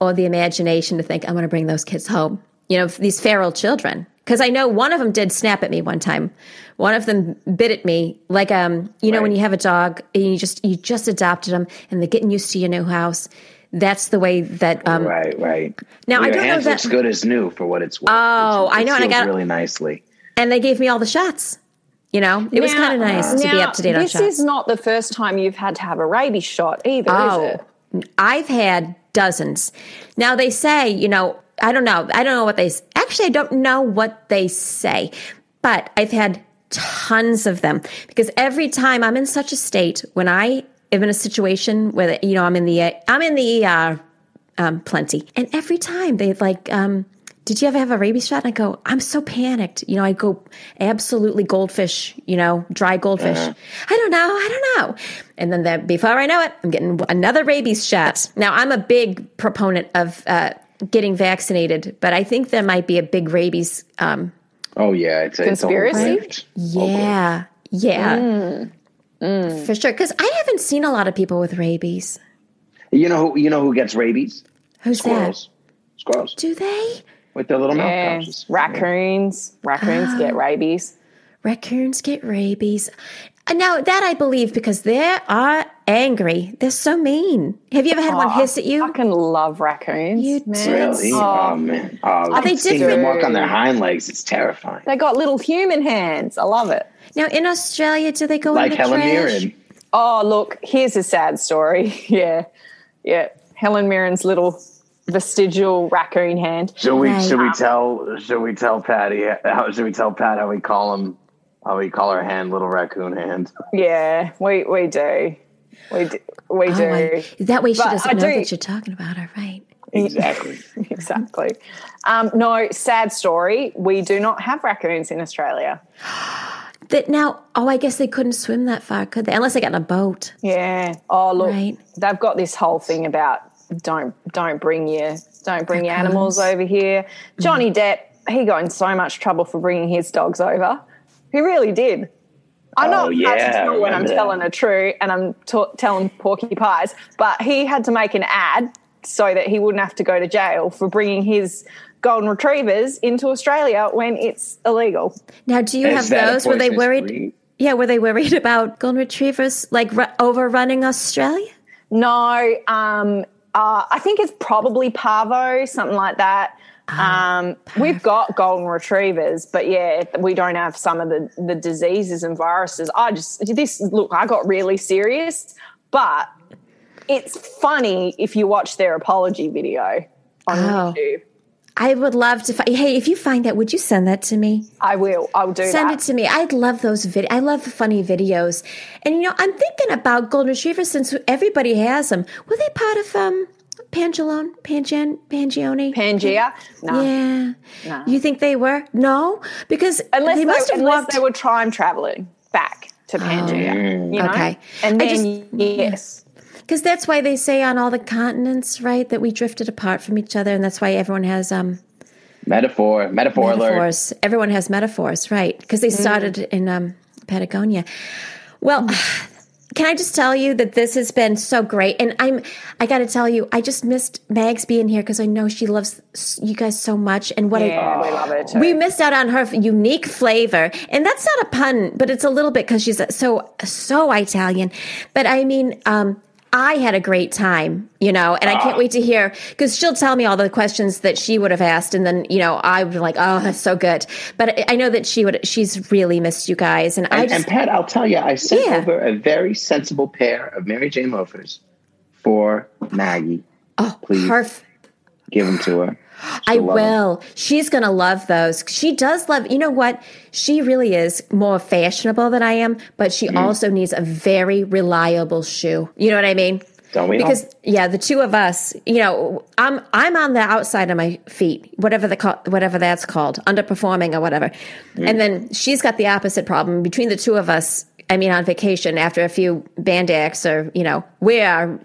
S2: or the imagination to think I'm going to bring those kids home. You know, these feral children. Because I know one of them did snap at me one time. One of them bit at me like um, you know, when you have a dog and you just you just adopted them and they're getting used to your new house. That's the way that um,
S3: right, right.
S2: Now, I don't know that-
S3: good as new for what it's worth.
S2: Oh, I know, and I got-
S3: really nicely.
S2: And they gave me all the shots. You know, it was kind of nice to be up to date on shots.
S4: This is not the first time you've had to have a rabies shot either, is
S2: Oh,
S4: it?
S2: I've had dozens. Now they say, you know, I don't know. I don't know what they actually. I don't know what they say, but I've had tons of them because every time I'm in such a state when I am in a situation where you know I'm in the I'm in the ER um, plenty, and every time they like. Um, did you ever have a rabies shot? And I go, I'm so panicked. You know, I go absolutely goldfish, you know, dry goldfish. I don't know. I don't know. And then the, before I know it, I'm getting another rabies shot. Now, I'm a big proponent of uh, getting vaccinated, but I think there might be a big rabies. Um,
S3: Oh yeah, it's a, it's a whole
S4: Conspiracy?
S3: grift.
S2: yeah. Yeah. For sure. Because I haven't seen a lot of people with rabies.
S3: You know who you know who gets rabies?
S2: Who's
S3: that? Squirrels.
S2: Squirrels? Do they?
S3: With their little mouth
S4: Yeah.
S3: pouches.
S4: Raccoons. Raccoons get
S2: Ah.
S4: rabies.
S2: Raccoons get rabies. And now that I believe because they are angry. They're so mean. Have you ever had one hiss at you?
S4: I
S2: you?
S4: fucking love raccoons.
S2: You
S4: man.
S3: Really?
S4: Oh,
S3: Oh, man. Oh,
S2: they
S3: seeing them
S2: different?
S3: walk on their hind legs, it's terrifying.
S4: They got little human hands. I love it.
S2: Now in Australia, do they go
S3: Like
S2: in the
S3: Helen
S2: trash?
S3: Mirren.
S4: Oh, look, here's a sad story. yeah. Yeah. Helen Mirren's little vestigial raccoon hand.
S3: Should we should we tell should we tell Patty how should we tell Pat how we call him how we call our hand little raccoon hand?
S4: Yeah, we, we do. We do. We
S2: Oh,
S4: do.
S2: I- that way she
S4: But
S2: doesn't
S4: I
S2: know
S4: do-
S2: that you're talking about her, right?
S3: Exactly.
S4: exactly. Um, no, sad story. We do not have raccoons in Australia.
S2: That now, oh, I guess they couldn't swim that far, could they? Unless they got in a boat.
S4: Yeah. Oh, look,
S2: Right.
S4: they've got this whole thing about don't don't bring your don't bring your animals over here. Johnny Depp, he got in so much trouble for bringing his dogs over. He really did. I'm
S3: Oh,
S4: not hard to
S3: yeah,
S4: tell when I'm telling a true and I'm ta- telling porky pies, but he had to make an ad so that he wouldn't have to go to jail for bringing his golden retrievers into Australia when it's illegal.
S2: Now, do you have
S3: Is that a
S2: those? Were they worried?
S3: breed?
S2: Yeah, were they worried about golden retrievers like ru- overrunning Australia?
S4: No, um, uh, I think it's probably parvo, something like that. Um, we've got golden retrievers, but yeah, we don't have some of the, the diseases and viruses. I just this look, I got really serious, but it's funny if you watch their apology video on
S2: Oh.
S4: YouTube.
S2: I would love to. find. hey, if you find that, would you send that to me?
S4: I will. I'll do
S2: Send
S4: that.
S2: it to me. I'd love those vid. I love funny videos. And you know, I'm thinking about golden retrievers since everybody has them. Were they part of um Pangelone, Pangian, Pangione?
S4: Pangea? No.
S2: yeah. You think they were? No, because
S4: Unless,
S2: they
S4: they,
S2: must have
S4: unless
S2: walked.
S4: they were time traveling back to Pangea. you know?
S2: okay.
S4: And
S2: I
S4: then,
S2: just-
S4: yes.
S2: Because that's why they say on all the continents, right, that we drifted apart from each other, and that's why everyone has um,
S3: Metaphor. Metaphor alert.
S2: Everyone has metaphors, right? Because they started in um, Patagonia. Well, can I just tell you that this has been so great, and I'm I got to tell you, I just missed Mags being here because I know she loves you guys so much, and what
S4: Yeah,
S2: a
S4: we love it too.
S2: we missed out on her unique flavor, and that's not a pun, but it's a little bit because she's so so Italian. But I mean, um, I had a great time, you know, and I can't ah. wait to hear because she'll tell me all the questions that she would have asked, and then you know I would be like, oh, that's so good. But I- I know that she would. She's really missed you guys, and I
S3: And,
S2: just
S3: and Pat, I'll tell you, I sent
S2: Yeah.
S3: over a very sensible pair of Mary Jane loafers for Maggie.
S2: oh,
S3: please. Give them to her.
S2: I
S3: love
S2: will. She's going to love those. She does love, you know what? She really is more fashionable than I am, but she
S3: Mm-hmm.
S2: also needs a very reliable shoe. You know what I mean?
S3: Don't we all?
S2: Because yeah, the two of us, you know, I'm I'm on the outside of my feet, whatever the whatever that's called, underperforming or whatever.
S3: Mm.
S2: And then she's got the opposite problem. Between the two of us, I mean, on vacation after a few band acts, or you know, we are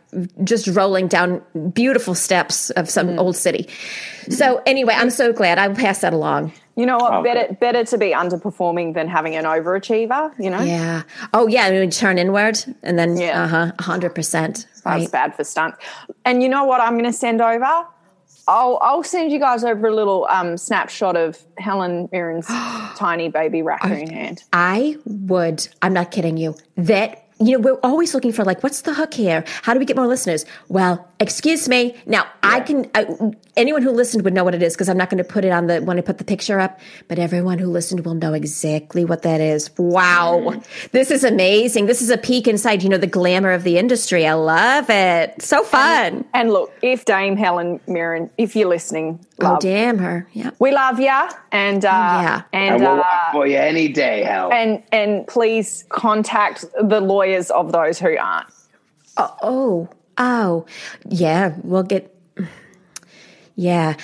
S2: just rolling down beautiful steps of some
S3: Mm.
S2: old city. So anyway, I'm so glad I'll pass that along.
S4: You know what?
S3: Oh,
S4: better better to be underperforming than having an overachiever. You know,
S2: Yeah. Oh yeah, I mean, turn inward and then
S4: Yeah.
S2: uh huh, hundred percent.
S4: that's
S2: Right.
S4: bad for stunts. And you know what? I'm going to send over. I'll I'll send you guys over a little um, snapshot of Helen Mirren's tiny baby raccoon hand.
S2: I would. I'm not kidding you. That you know, we're always looking for like, what's the hook here? How do we get more listeners? Well, Excuse me. Now, I can, I, anyone who listened would know what it is because I'm not going to put it on the, when I put the picture up, but everyone who listened will know exactly what that is. Wow. This is amazing. This is a peek inside, you know, the glamour of the industry. I love it. So fun.
S4: And look, if Dame Helen Mirren, if you're listening,
S2: oh, damn her. Yeah.
S4: we love ya, and uh,
S2: yeah.
S3: and,
S4: and
S3: will
S4: uh,
S3: work for you any day, hell.
S4: and and please contact the lawyers of those who aren't.
S2: Oh, oh, yeah. We'll get. Yeah.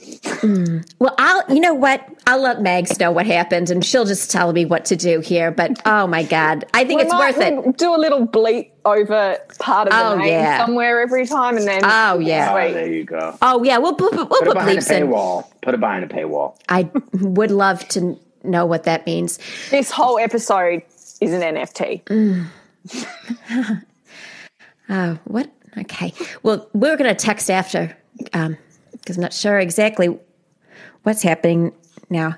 S2: Mm. Well, I'll. You know what? I'll let Megs know what happened, and she'll just tell me what to do here. But oh my god, I think
S4: We
S2: it's
S4: might-
S2: worth it.
S4: we'll Do a little bleep over part of the
S2: Oh,
S4: name
S2: yeah.
S4: somewhere every time, and then
S2: Oh, yeah.
S3: oh, there you go.
S2: Oh yeah, we'll put we'll
S3: Put it
S2: put
S3: behind a
S2: bleeps in.
S3: paywall. Put it behind a paywall.
S2: I would love to know what that means.
S4: this whole episode is an NFT.
S2: Oh, what? Okay. Well, we're going to text after because I'm not sure exactly what's happening now.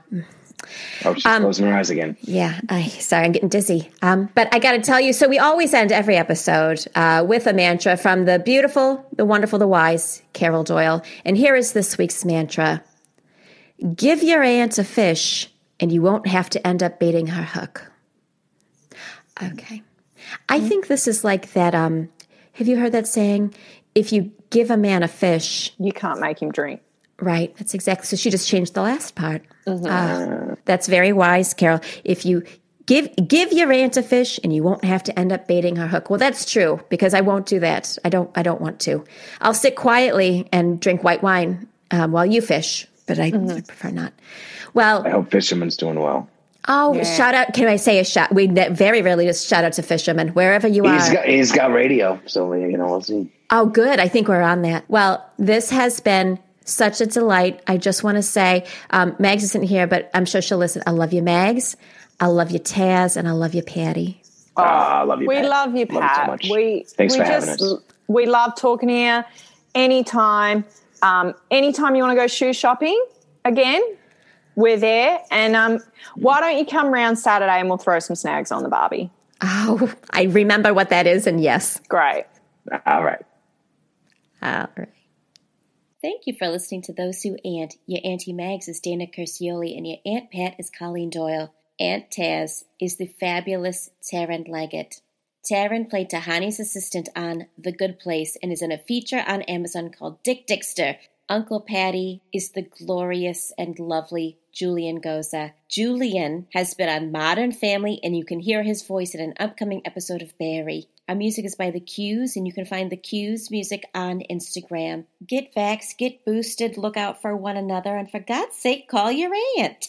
S3: Oh, she's
S2: Um,
S3: closing her eyes again.
S2: Yeah, I sorry, I'm getting dizzy. Um, but I got to tell you, so we always end every episode uh, with a mantra from the beautiful, the wonderful, the wise Carol Doyle. And here is this week's mantra: Give your aunt a fish, and you won't have to end up baiting her hook. Okay, I think this is like that. Um, have you heard that saying? If you give a man a fish,
S4: You can't make him drink.
S2: Right. That's exactly. So she just changed the last part. Ah, that's very wise, Carol. If you give give your aunt a fish, and you won't have to end up baiting her hook. Well, that's true because I won't do that. I don't. I don't want to. I'll sit quietly and drink white wine um, while you fish, but I, I prefer not. Well,
S3: I hope Fisherman's doing well.
S2: Oh, shout out! Can I say a shout? We very rarely just shout out to fishermen wherever you are.
S3: He's got he's got radio, so we you know we'll see.
S2: Oh, good. I think we're on that. Well, this has been such a delight. I just want to say, um, Mags isn't here, but I'm sure she'll listen. I love you, Mags. I love you, Taz, and I love you, Patty.
S3: Ah, I love you.
S4: We
S3: Pat.
S4: love you,
S3: Love
S4: Pat.
S3: so much.
S4: We
S3: Thanks
S4: we
S3: for
S4: just
S3: having us.
S4: we love talking here. Anytime, um, anytime you want to go shoe shopping again, we're there. And um, why don't you come round Saturday and we'll throw some snags on the Barbie?
S2: Oh, I remember what that is, and yes.
S4: Great.
S3: All right.
S2: All right.
S5: Thank you for listening to Those Who Aunt. Your Auntie Mags is Dana Curcioli, and your Aunt Pat is Colleen Doyle. Aunt Taz is the fabulous Taryn Leggett. Taryn played Tahani's assistant on The Good Place and is in a feature on Amazon called Dick Dickster. Uncle Patty is the glorious and lovely Julian Goza. Julian has been on Modern Family, and you can hear his voice in an upcoming episode of Barry. Our music is by The Q's, and you can find The Q's music on Instagram. Get vaxxed, get boosted, look out for one another, and for God's sake, call your aunt.